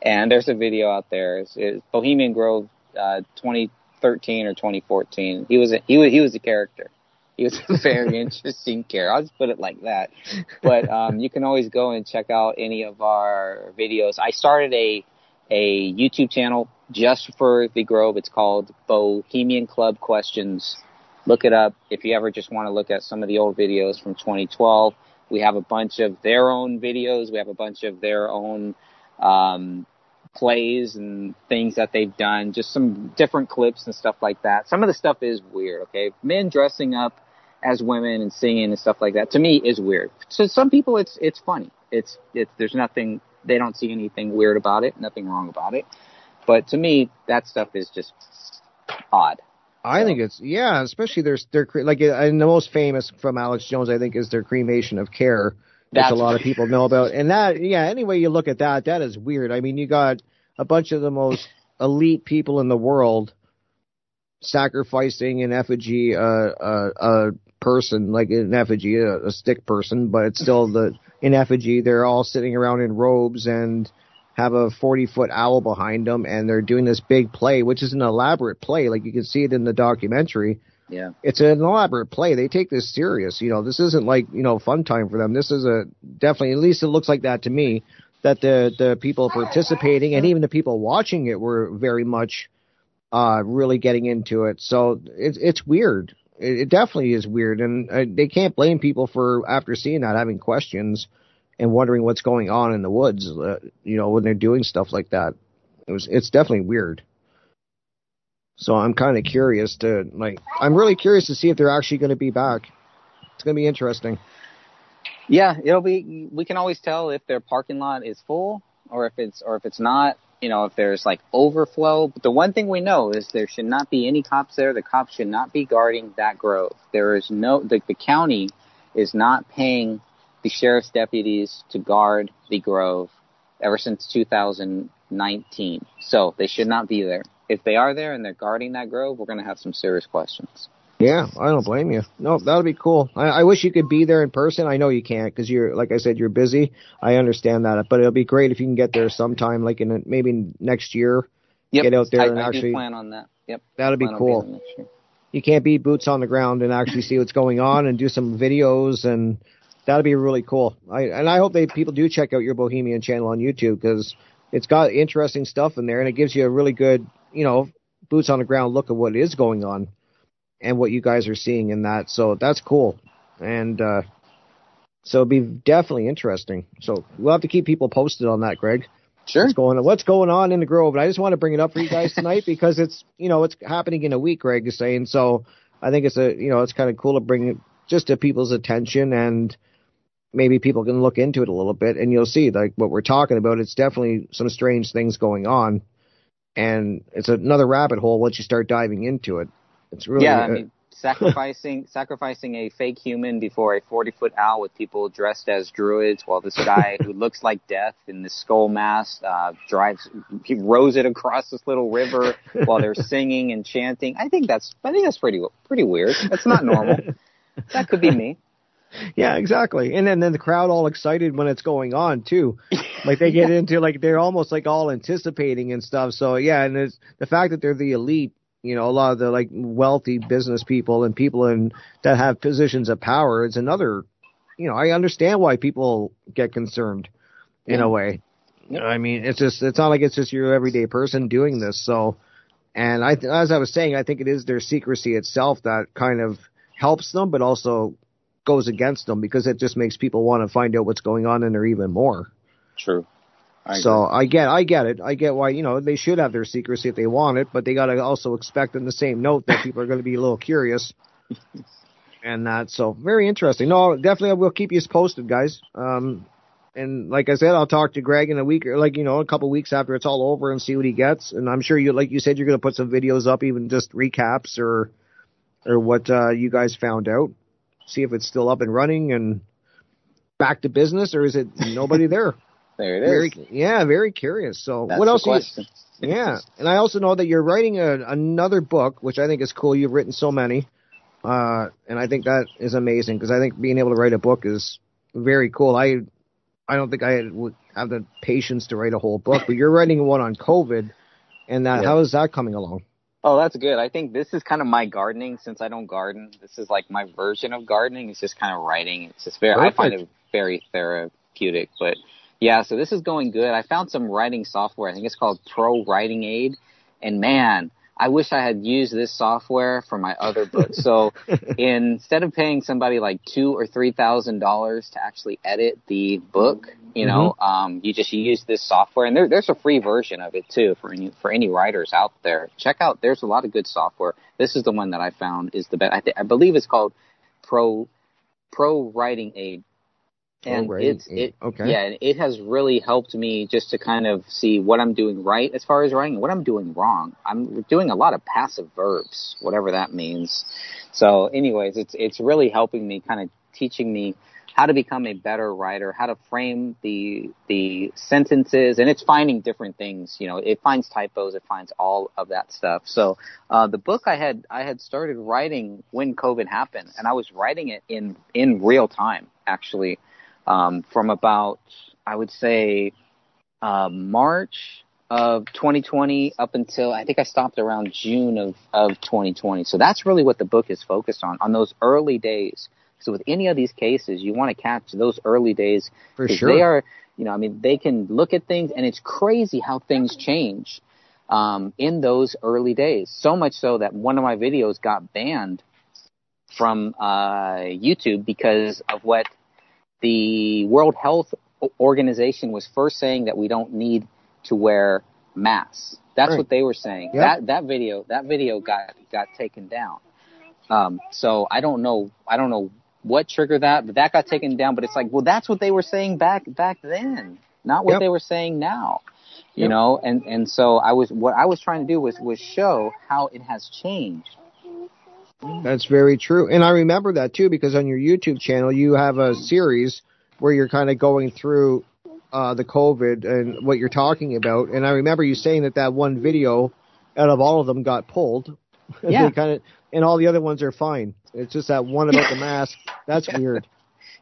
and there's a video out there. It's, it's Bohemian Grove, uh, 2013 or 2014. He was a, he was he was a character. He was a [laughs] very interesting character. I'll just put it like that. But um, you can always go and check out any of our videos. I started a a YouTube channel just for the Grove. It's called Bohemian Club Questions. Look it up if you ever just want to look at some of the old videos from 2012. We have a bunch of their own videos. We have a bunch of their own um, plays and things that they've done. Just some different clips and stuff like that. Some of the stuff is weird. Okay, men dressing up as women and singing and stuff like that to me is weird. To some people, it's it's funny. It's it's there's nothing they don't see anything weird about it, nothing wrong about it. But to me, that stuff is just odd. I think it's yeah, especially there's their like and the most famous from Alex Jones, I think, is their cremation of care, which a lot of [laughs] people know about. And that yeah, anyway you look at that, that is weird. I mean, you got a bunch of the most [laughs] elite people in the world sacrificing an effigy uh, uh, a person, like an effigy, a, a stick person, but it's still the in effigy. They're all sitting around in robes and have a 40 foot owl behind them, and they're doing this big play, which is an elaborate play. Like you can see it in the documentary. Yeah. It's an elaborate play. They take this serious. You know, this isn't like, you know, fun time for them. This is a definitely, at least it looks like that to me, that the, the people participating and even the people watching it were very much, uh, really getting into it. So it's, it's weird it, it definitely is weird, and uh, they can't blame people for after seeing that having questions and wondering what's going on in the woods. Uh, you know, when they're doing stuff like that, it was it's definitely weird. So I'm kind of curious to like I'm really curious to see if they're actually going to be back. It's going to be interesting. Yeah, it'll be. We can always tell if their parking lot is full or if it's or if it's not you know, if there's like overflow. But the one thing we know is there should not be any cops there. The cops should not be guarding that grove. There is no, the, the county is not paying the sheriff's deputies to guard the grove ever since 2019. So they should not be there. If they are there and they're guarding that grove, we're going to have some serious questions. Yeah, I don't blame you. No, that would be cool. I, I wish you could be there in person. I know you can't because you're, like I said, you're busy. I understand that, but it'll be great if you can get there sometime, like in a, maybe next year. Yep. Get out there I, and I actually plan on that. Yep. That'd be cool. You can't be boots on the ground and actually see what's going on and do some videos and that'd be really cool. I and I hope they people do check out your Bohemian channel on YouTube because it's got interesting stuff in there and it gives you a really good, you know, boots on the ground look at what is going on and what you guys are seeing in that. So that's cool. And uh, so it'll be definitely interesting. So we'll have to keep people posted on that, Greg. Sure. What's going on? What's going on in the Grove? And I just want to bring it up for you guys tonight because it's you know it's happening in a week. Greg is saying so. I think it's a you know it's kind of cool to bring it just to people's attention and maybe people can look into it a little bit and you'll see like what we're talking about. It's definitely some strange things going on, and it's another rabbit hole once you start diving into it. It's really yeah. I mean, sacrificing [laughs] sacrificing a fake human before a forty foot owl with people dressed as druids, while this guy who [laughs] looks like death in this skull mask uh, drives he rows it across this little river while they're [laughs] singing and chanting. I think that's I think that's pretty pretty weird. That's not normal. that could be me. Yeah, exactly. And then, then the crowd all excited when it's going on too. Like they get [laughs] yeah. into like they're almost like all anticipating and stuff. So yeah, and it's the fact that they're the elite, you know, a lot of the like wealthy business people and people in that have positions of power, it's another you know, I understand why people get concerned in yeah. a way. I mean, it's just it's not like it's just your everyday person doing this. So, and I, as I was saying, I think it is their secrecy itself that kind of helps them, but also goes against them because it just makes people want to find out what's going on in there even more. True. I so I get, I get it. I get why you know they should have their secrecy if they want it, but they got to also expect in the same note that people are going to be a little curious. [laughs] and that so very interesting. No, definitely I will keep you posted, guys. Um, and like I said, I'll talk to Greg in a week or like you know a couple weeks after it's all over and see what he gets. And I'm sure you, like you said, you're going to put some videos up, even just recaps or or what uh, you guys found out see if it's still up and running and back to business, or is it nobody there? [laughs] there it very, is. Yeah, very curious. So That's what else? You, [laughs] yeah, and I also know that you're writing a, another book, which I think is cool. You've written so many, uh, and I think that is amazing because I think being able to write a book is very cool. I I don't think I would have the patience to write a whole book, but you're writing one on COVID, and that, how is that coming along? Oh, that's good. I think this is kind of my gardening since I don't garden. This is like my version of gardening. It's just kind of writing. It's just very, Perfect. I find it very therapeutic. But yeah, so this is going good. I found some writing software. I think it's called Pro Writing Aid. And man, I wish I had used this software for my other books. So [laughs] instead of paying somebody like two or three thousand dollars to actually edit the book, you know, mm-hmm. um, you just use this software, and there, there's a free version of it too for any for any writers out there. Check out. There's a lot of good software. This is the one that I found is the best. I, th- I believe it's called Pro Pro Writing Aid and oh, it's it okay. yeah it has really helped me just to kind of see what i'm doing right as far as writing what i'm doing wrong. I'm doing a lot of passive verbs whatever that means. So anyways it's it's really helping me kind of teaching me how to become a better writer how to frame the the sentences and it's finding different things you know it finds typos it finds all of that stuff. So uh, the book i had i had started writing when covid happened and i was writing it in in real time actually um, from about, I would say, uh, March of 2020 up until I think I stopped around June of, of 2020. So that's really what the book is focused on, on those early days. So with any of these cases, you want to catch those early days. For sure. They are, you know, I mean, they can look at things and it's crazy how things change, um, in those early days. So much so that one of my videos got banned from, uh, YouTube because of what the World Health Organization was first saying that we don't need to wear masks. That's right. what they were saying. Yep. That that video that video got got taken down. Um, so I don't know I don't know what triggered that, but that got taken down. But it's like, well, that's what they were saying back back then, not what yep. they were saying now. You yep. know, and and so I was what I was trying to do was was show how it has changed that's very true. And I remember that too because on your YouTube channel you have a series where you're kind of going through uh, the COVID and what you're talking about. And I remember you saying that that one video out of all of them got pulled. [laughs] Yeah. kind of, and all the other ones are fine. It's just that one about the [laughs] mask. That's weird.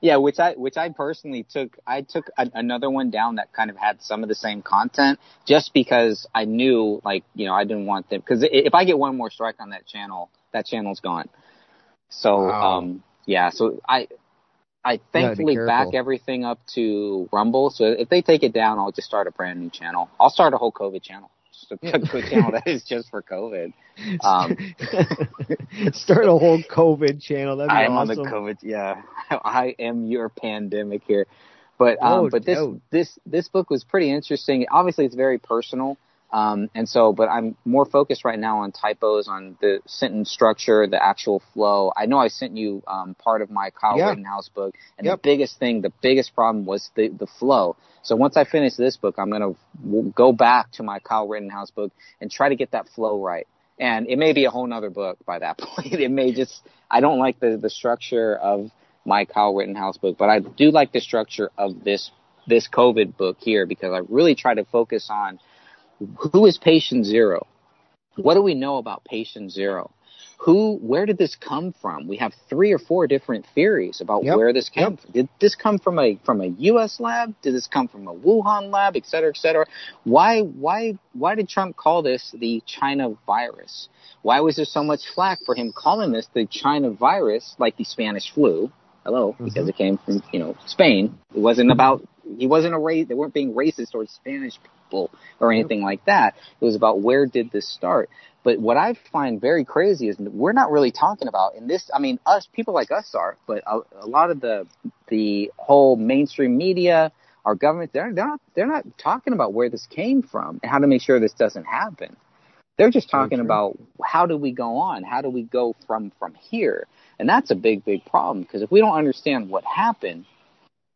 Yeah, which I which I personally took. I took a, another one down that kind of had some of the same content, just because I knew, like, you know, I didn't want them because if I get one more strike on that channel, that channel's gone. So wow. um, yeah, so I I thankfully back everything up to Rumble. So if they take it down, I'll just start a brand new channel. I'll start a whole COVID channel. Just a COVID channel that is just for COVID. [laughs] Um, start a whole COVID channel. That'd be I am awesome. on the COVID. Yeah, [laughs] I am your pandemic here. But um, oh, but this this this book was pretty interesting. Obviously, it's very personal. Um, and so, but I'm more focused right now on typos, on the sentence structure, the actual flow. I know I sent you um, part of my Kyle yeah. Rittenhouse book, and yep. the biggest thing, the biggest problem was the the flow. So once I finish this book, I'm gonna w- go back to my Kyle Rittenhouse book and try to get that flow right. And it may be a whole nother book by that [laughs] point. it may just I don't like the the structure of my Kyle Rittenhouse book, but I do like the structure of this this COVID book here because I really try to focus on who is patient zero? What do we know about patient zero? who, where did this come from? We have three or four different theories about yep. where this came yep. from. Did this come from a from a U.S. lab? Did this come from a Wuhan lab, et cetera, et cetera? Why, why, why did Trump call this the China virus? Why was there so much flack for him calling this the China virus, like the Spanish flu? Hello, mm-hmm. because it came from you know Spain. It wasn't about he wasn't a race. They weren't being racist towards Spanish people or anything like that. It was about where did this start. But what I find very crazy is we're not really talking about in this. I mean, us people like us are, but a, a lot of the the whole mainstream media, our government, they're, they're not they're not talking about where this came from and how to make sure this doesn't happen. They're just talking about how do we go on? How do we go from from here? And that's a big big problem because if we don't understand what happened,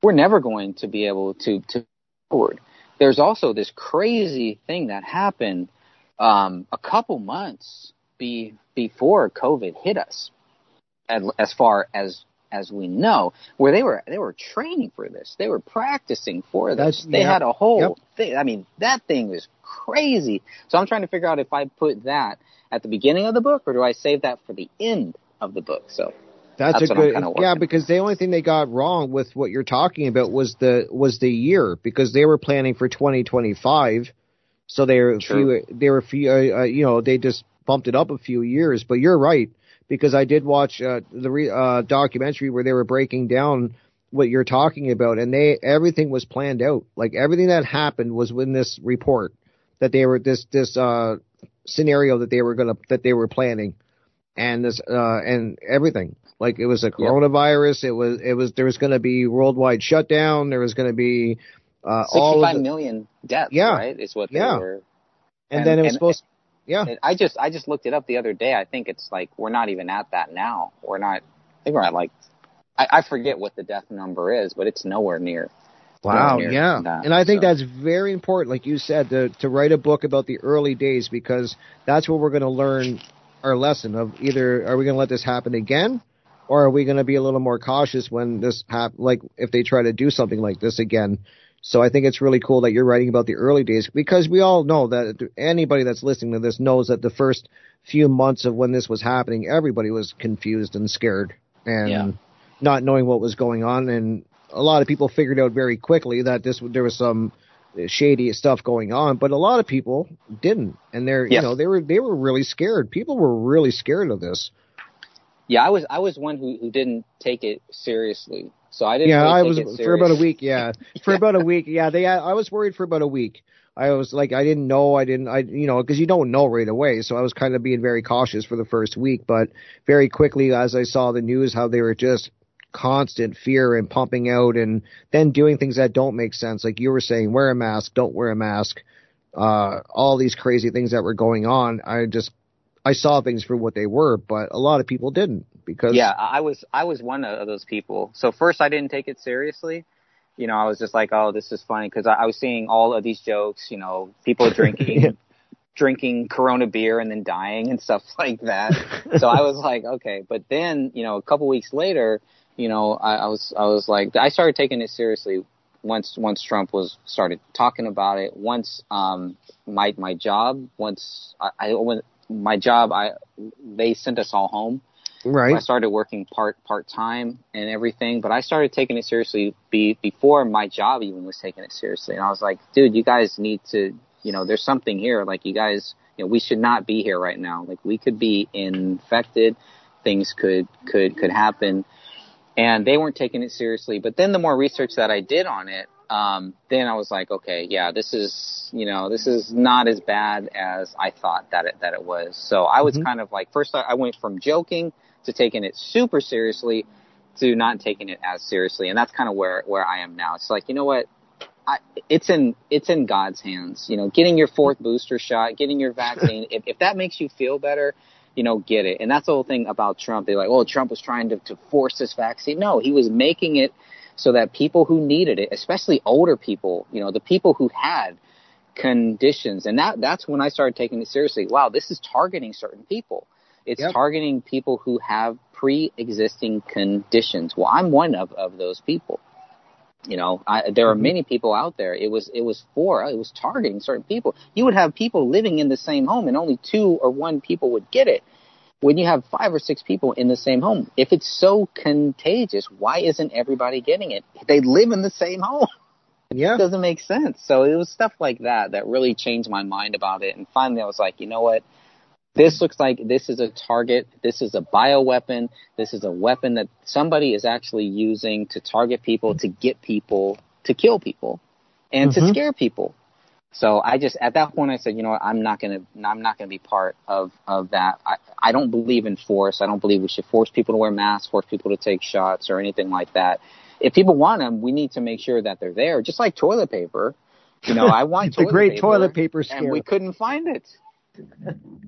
we're never going to be able to to forward. There's also this crazy thing that happened um, a couple months be, before COVID hit us, as far as as we know, where they were they were training for this, they were practicing for this. That's, they had a whole yep. thing. I mean, that thing was crazy. So I'm trying to figure out if I put that at the beginning of the book or do I save that for the end of the book. So that's, that's a good yeah because the only thing they got wrong with what you're talking about was the was the year because they were planning for 2025 so they were few, they were few, uh, uh, you know, they just bumped it up a few years. But you're right because I did watch uh, the re- uh, documentary where they were breaking down what you're talking about, and they everything was planned out. Like everything that happened was in this report that they were this this uh, scenario that they were gonna that they were planning, and this uh, and everything. Like it was a coronavirus. Yep. It was it was there was going to be worldwide shutdown. There was going to be uh, 65 million deaths, yeah. right? Is what they yeah. were. And, and then it was and, supposed. To, yeah. I just I just looked it up the other day. I think it's like we're not even at that now. We're not. I think we're at like. I, I forget what the death number is, but it's nowhere near. Wow, near yeah. That, and I think so. that's very important, like you said, to to write a book about the early days because that's where we're going to learn our lesson of either are we going to let this happen again or are we going to be a little more cautious when this hap- like if they try to do something like this again so I think it's really cool that you're writing about the early days because we all know that anybody that's listening to this knows that the first few months of when this was happening, everybody was confused and scared and yeah. not knowing what was going on. And a lot of people figured out very quickly that this there was some shady stuff going on, but a lot of people didn't, and they're yes. you know they were they were really scared. People were really scared of this. Yeah, I was I was one who, who didn't take it seriously. So I didn't. Yeah, really I was [laughs] for about a week. Yeah, for yeah. about a week. Yeah, they. I was worried for about a week. I was like, I didn't know, I didn't, I, you know, because you don't know right away. So I was kind of being very cautious for the first week, but very quickly as I saw the news, how they were just constant fear and pumping out, and then doing things that don't make sense, like you were saying, wear a mask, don't wear a mask, uh, all these crazy things that were going on. I just, I saw things for what they were, but a lot of people didn't because yeah, I was I was one of those people. So first, I didn't take it seriously. You know, I was just like, oh, this is funny because I, I was seeing all of these jokes. You know, people drinking. [laughs] drinking Corona beer and then dying and stuff [laughs] like that. so I was like, okay. But then, you know, a couple weeks later, you know, I, I was I was like, I started taking it seriously once once Trump was started talking about it. Once um my my job once I, I went my job I they sent us all home Right. I started working part part time and everything, but I started taking it seriously be, before my job even was taking it seriously. And I was like, dude, you guys need to, you know, there's something here. Like you guys, you know, we should not be here right now. Like we could be infected. Things could could could happen, and they weren't taking it seriously. But then the more research that I did on it, um, then I was like, okay, yeah, this is, you know, this is not as bad as I thought that it, that it was. So I was mm-hmm. kind of like, first I went from joking to taking it super seriously to not taking it as seriously. And that's kind of where, where I am now. It's like, you know what? I, it's in it's in God's hands. You know, getting your fourth booster shot, getting your vaccine. [laughs] if, if that makes you feel better, you know, get it. And that's the whole thing about Trump. They're like, oh, Trump was trying to, to force this vaccine. No, he was making it so that people who needed it, especially older people, you know, the people who had conditions, and that that's when I started taking it seriously. Wow, this is targeting certain people. It's yep. targeting people who have pre-existing conditions. Well, I'm one of, of those people. You know, I, there are mm-hmm. many people out there. It was it was for it was targeting certain people. You would have people living in the same home, and only two or one people would get it. when you have five or six people in the same home, if it's so contagious, why isn't everybody getting it? They live in the same home. [laughs] Yeah. It doesn't make sense. So it was stuff like that that really changed my mind about it. And finally, I was like, you know what? This looks like this is a target. This is a bioweapon. This is a weapon that somebody is actually using to target people, to get people, to kill people, and Mhm. to scare people. So I just at that point I said, you know what, I'm not gonna I'm not gonna be part of of that. I I don't believe in force. I don't believe we should force people to wear masks, force people to take shots or anything like that. If people want them, we need to make sure that they're there. Just like toilet paper. You know, I want [laughs] the toilet great paper, toilet paper and we couldn't find it.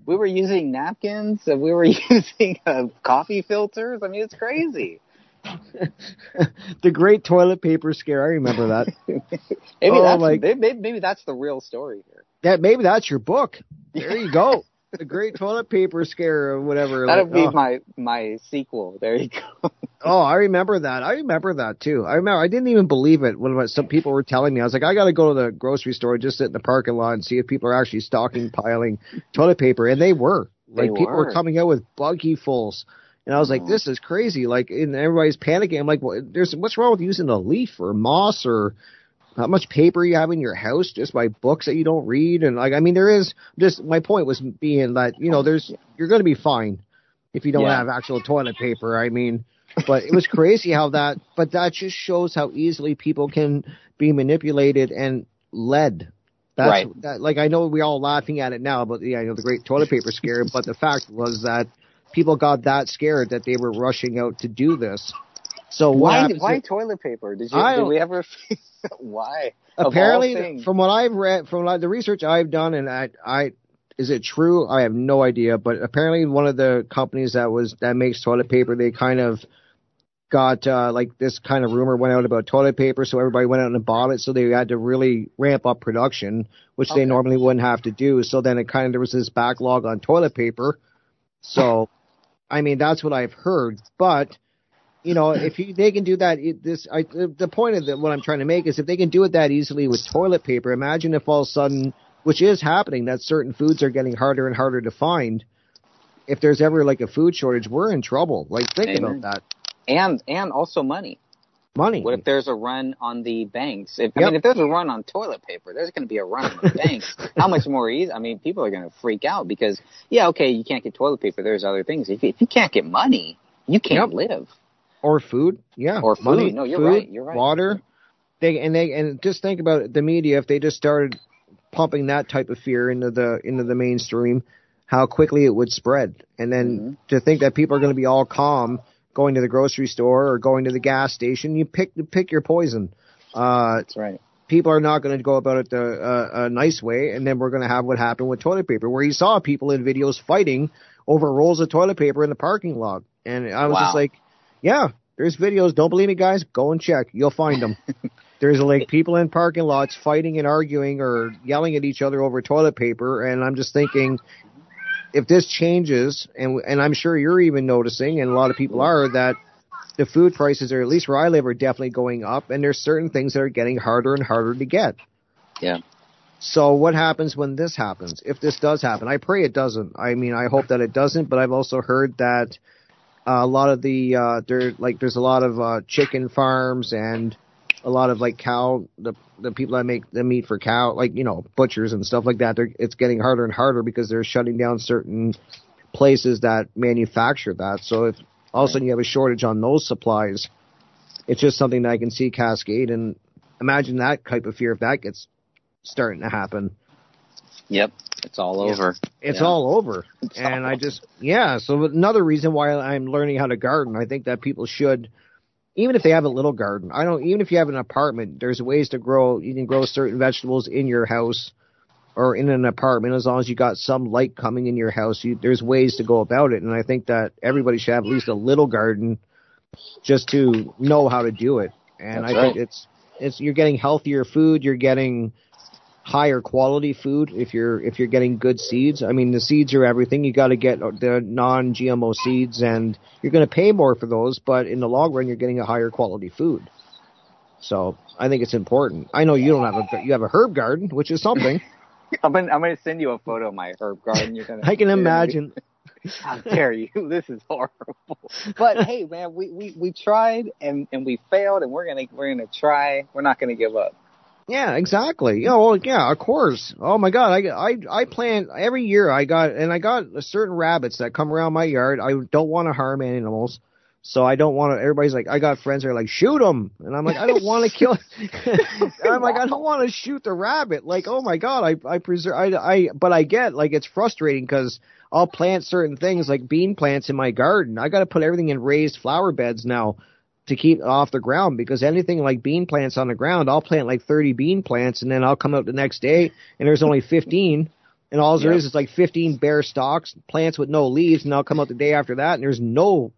We were using napkins. and We were [laughs] using uh, coffee filters. I mean, it's crazy. [laughs] the great toilet paper scare. I remember that. [laughs] Maybe Oh, that's like- maybe, maybe that's the real story here. that maybe that's your book. There you go. The great toilet paper scare or whatever. That'll like, be oh. my my sequel. There you go. [laughs] Oh, I remember that. I remember that too. I remember. I didn't even believe it when some people were telling me. I was like, I got to go to the grocery store, just sit in the parking lot, and see if people are actually stocking piling [laughs] toilet paper, and they were. They Like people were were. coming out with buggyfuls, and I was like, Mhm. this is crazy. Like, and everybody's panicking. I'm like, what, there's what's wrong with using a leaf or moss or how much paper you have in your house just by books that you don't read and like I mean there is just my point was being that you know there's you're going to be fine if you don't Yeah. have actual toilet paper. I mean, but it was crazy how that but that just shows how easily people can be manipulated and led. That's Right. that, like I know we're all laughing at it now, but yeah, you know the great toilet paper scare. But the fact was that people got that scared that they were rushing out to do this. So what Why why if- toilet paper? Did you I did we ever [laughs] why? Apparently from what i've read from like the research i've done and i i is it true? I have no idea but apparently one of the companies that was that makes toilet paper they kind of got uh like this kind of rumor went out about toilet paper so everybody went out and bought it so they had to really ramp up production which they normally wouldn't have to do. So then it kind of there was this backlog on toilet paper. So i mean that's what i've heard but you know, if you, they can do that, it, this I, the point of the, what I'm trying to make is if they can do it that easily with toilet paper, imagine if all of a sudden, which is happening, that certain foods are getting harder and harder to find. If there's ever like a food shortage, we're in trouble. Like think Amen. about that and and also money. money. What if there's a run on the banks? If I mean, if there's a run on toilet paper, there's going to be a run on the banks. [laughs] How much more easy? I mean, people are going to freak out because yeah, okay, you can't get toilet paper. There's other things. If you, if you can't get money, you can't live. Or food, yeah, Or food. money, No, you're food, right, you're right. Water, they and they and just think about it, the media if they just started pumping that type of fear into the into the mainstream, how quickly it would spread, and then Mm-hmm. to think that people are going to be all calm going to the grocery store or going to the gas station, you pick pick your poison. Uh, That's right. people are not going to go about it the uh, a nice way, and then we're going to have what happened with toilet paper, where you saw people in videos fighting over rolls of toilet paper in the parking lot, and I was Wow. just like, yeah, there's videos. Don't believe me, guys? Go and check. You'll find them. [laughs] there's like people in parking lots fighting and arguing or yelling at each other over toilet paper, and I'm just thinking. If this changes, and and I'm sure you're even noticing, and a lot of people are, that the food prices, or at least where I live, are definitely going up, and there's certain things that are getting harder and harder to get. Yeah. So what happens when this happens? If this does happen, I pray it doesn't. I mean, I hope that it doesn't. But I've also heard that uh, a lot of the uh, there like there's a lot of uh, chicken farms and a lot of like cow the the people that make the meat for cow like you know butchers and stuff like that. They're, it's getting harder and harder because they're shutting down certain places that manufacture that. So if all of a sudden you have a shortage on those supplies, it's just something that I can see cascade and imagine that type of fear if that gets starting to happen. Yep. It's all Yeah. over. It's Yeah. all over. It's and all I just, yeah. So another reason why I'm learning how to garden, I think that people should, even if they have a little garden, I don't, even if you have an apartment, there's ways to grow, you can grow certain vegetables in your house or in an apartment as long as you got some light coming in your house. You, there's ways to go about it. And I think that everybody should have at least a little garden just to know how to do it. And That's I think it's, it's, you're getting healthier food, you're getting, higher quality food if you're if you're getting good seeds. I mean, the seeds are everything. You got to get the non-GMO seeds, and you're going to pay more for those. But in the long run, you're getting a higher quality food. So I think it's important. I know you don't have a you have a herb garden, which is something. [laughs] I'm gonna I'm gonna send you a photo of my herb garden. You're gonna. [laughs] I can imagine. [laughs] How dare you? This is horrible. But hey, man, we, we, we tried and, and we failed, and we're gonna we're gonna try. We're not gonna give up. Yeah, exactly. Yeah, well, yeah, of course. Oh my God, I I I plant every year. I got and I got certain rabbits that come around my yard. I don't want to harm animals, so I don't want to. Everybody's like, I got friends that are like, shoot them, and I'm like, I don't want to kill. [laughs] [laughs] I'm like, I don't want to shoot the rabbit. Like, oh my God, I I preserve. I I but I get like it's frustrating because I'll plant certain things like bean plants in my garden. I got to put everything in raised flower beds now to keep off the ground because anything like bean plants on the ground, I'll plant like 30 bean plants and then I'll come out the next day and there's only 15 and all there is is like 15 bare stalks, plants with no leaves and I'll come out the day after that and there's no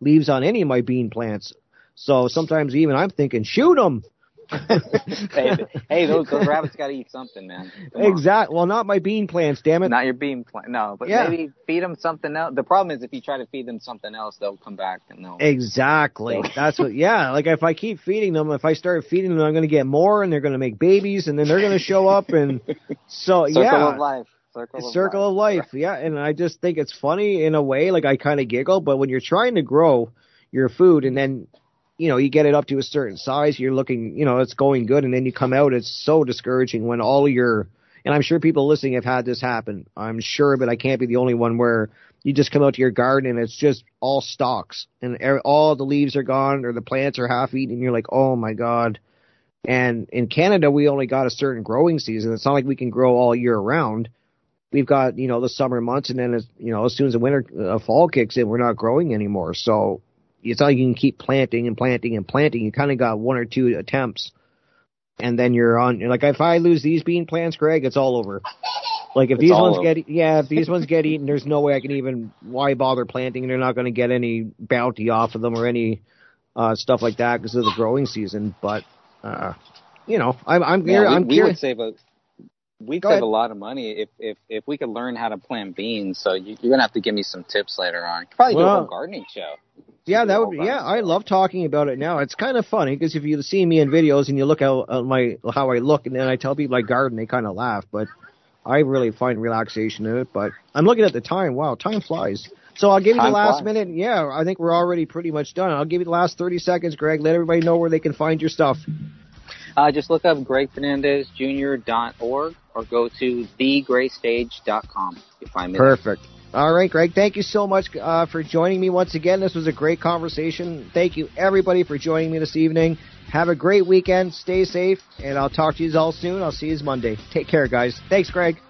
leaves on any of my bean plants. So sometimes even I'm thinking, shoot them. Hey, hey, those those rabbits got to eat something, man. Exactly. Well, not my bean plants, damn it. Not your bean plant. No, but Yeah. maybe feed them something else. The problem is if you try to feed them something else, they'll come back and they'll. Exactly. That's what. Yeah. Like if I keep feeding them, if I start feeding them, I'm going to get more, and they're going to make babies, and then they're going to show up, and [laughs] so Circle yeah. of life. Circle of life. Circle life. of life, yeah, and I just think it's funny in a way. Like I kind of giggle, but when you're trying to grow your food, and then you know you get it up to a certain size, you're looking, you know, it's going good, and then you come out, it's so discouraging when all your and I'm sure people listening have had this happen. I'm sure, but I can't be the only one where you just come out to your garden and it's just all stalks and all the leaves are gone or the plants are half eaten, and you're like, oh my god. And in Canada, we only got a certain growing season. It's not like we can grow all year round we've got you know the summer months, and then as you know as soon as the winter uh, fall kicks in, we're not growing anymore. So it's not like you can keep planting and planting and planting. You kind of got one or two attempts, and then you're on. You're Like if I lose these bean plants, Greg, it's all over. Like if It's these ones over. get yeah, if these [laughs] ones get eaten, there's no way I can even why bother planting. They're not going to get any bounty off of them or any uh stuff like that because of the growing season. But uh you know, I'm I'm Yeah, we, I'm we would save a we'd Go save ahead. a lot of money if if if we could learn how to plant beans. So you, you're gonna have to give me some tips later on. Probably do a whole gardening show. Yeah, that would be, yeah. I love talking about it now. It's kind of funny because if you see me in videos and you look how uh, my how I look, and then I tell people I garden, they kind of laugh. But I really find relaxation in it. But I'm looking at the time. Wow, time flies. So I'll give you the last flies. minute. Yeah, I think we're already pretty much done. I'll give you the last 30 seconds, Greg. Let everybody know where they can find your stuff. Uh, just look up gregfernandezjr.org or go to thegraystage.com. You'll find me. there. All right, Greg. Thank you so much uh, for joining me once again. This was a great conversation. Thank you, everybody, for joining me this evening. Have a great weekend. Stay safe, and I'll talk to you all soon. I'll see you Monday. Take care, guys. Thanks, Greg.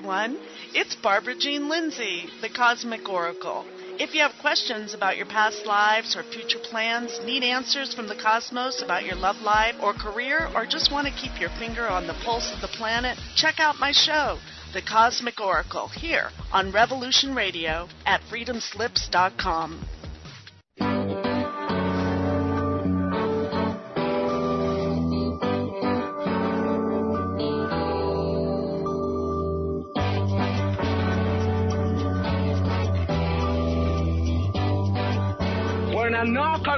Everyone, it's Barbara Jean Lindsay, the Cosmic Oracle. If you have questions about your past lives or future plans, need answers from the cosmos about your love life or career, or just want to keep your finger on the pulse of the planet, check out my show, The Cosmic Oracle, here on Revolution Radio at freedomslips.com.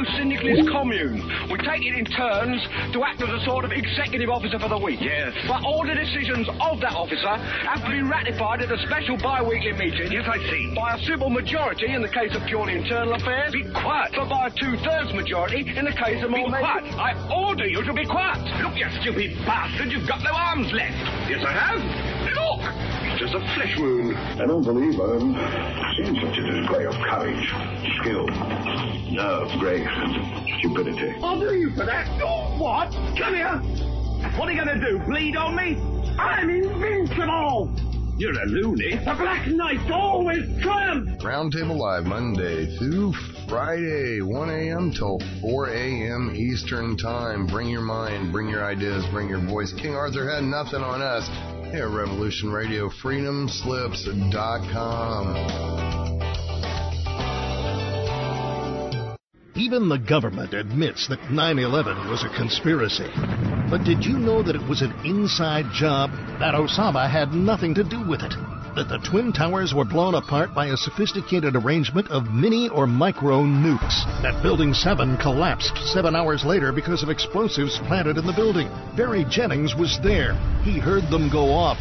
anarcho-syndicalist commune. We take it in turns to act as a sort of executive officer for the week. Yes. But all the decisions of that officer have to be ratified at a special bi-weekly meeting. Yes, I see. By a simple majority in the case of purely internal affairs. Be quiet. But by a two-thirds majority in the case of more... Be quiet. I order you to be quiet. Look, you stupid bastard, you've got no arms left. Yes, I have. Look! It's a flesh wound. I don't believe I've seen such a display of courage, skill, nerve, grace, and stupidity. I'll do you for that. Oh, what? Come here. What are you going to do? Bleed on me? I'm invincible. You're a loony. The Black Knight always triumphs. Roundtable Live Monday through Friday, 1 a.m. till 4 a.m. Eastern Time. Bring your mind, bring your ideas, bring your voice. King Arthur had nothing on us. Here at Revolution Radio, freedomslips.com. Even the government admits that 9 11 was a conspiracy. But did you know that it was an inside job? That Osama had nothing to do with it? That the Twin Towers were blown apart by a sophisticated arrangement of mini or micro nukes? That Building 7 collapsed seven hours later because of explosives planted in the building? Barry Jennings was there. He heard them go off.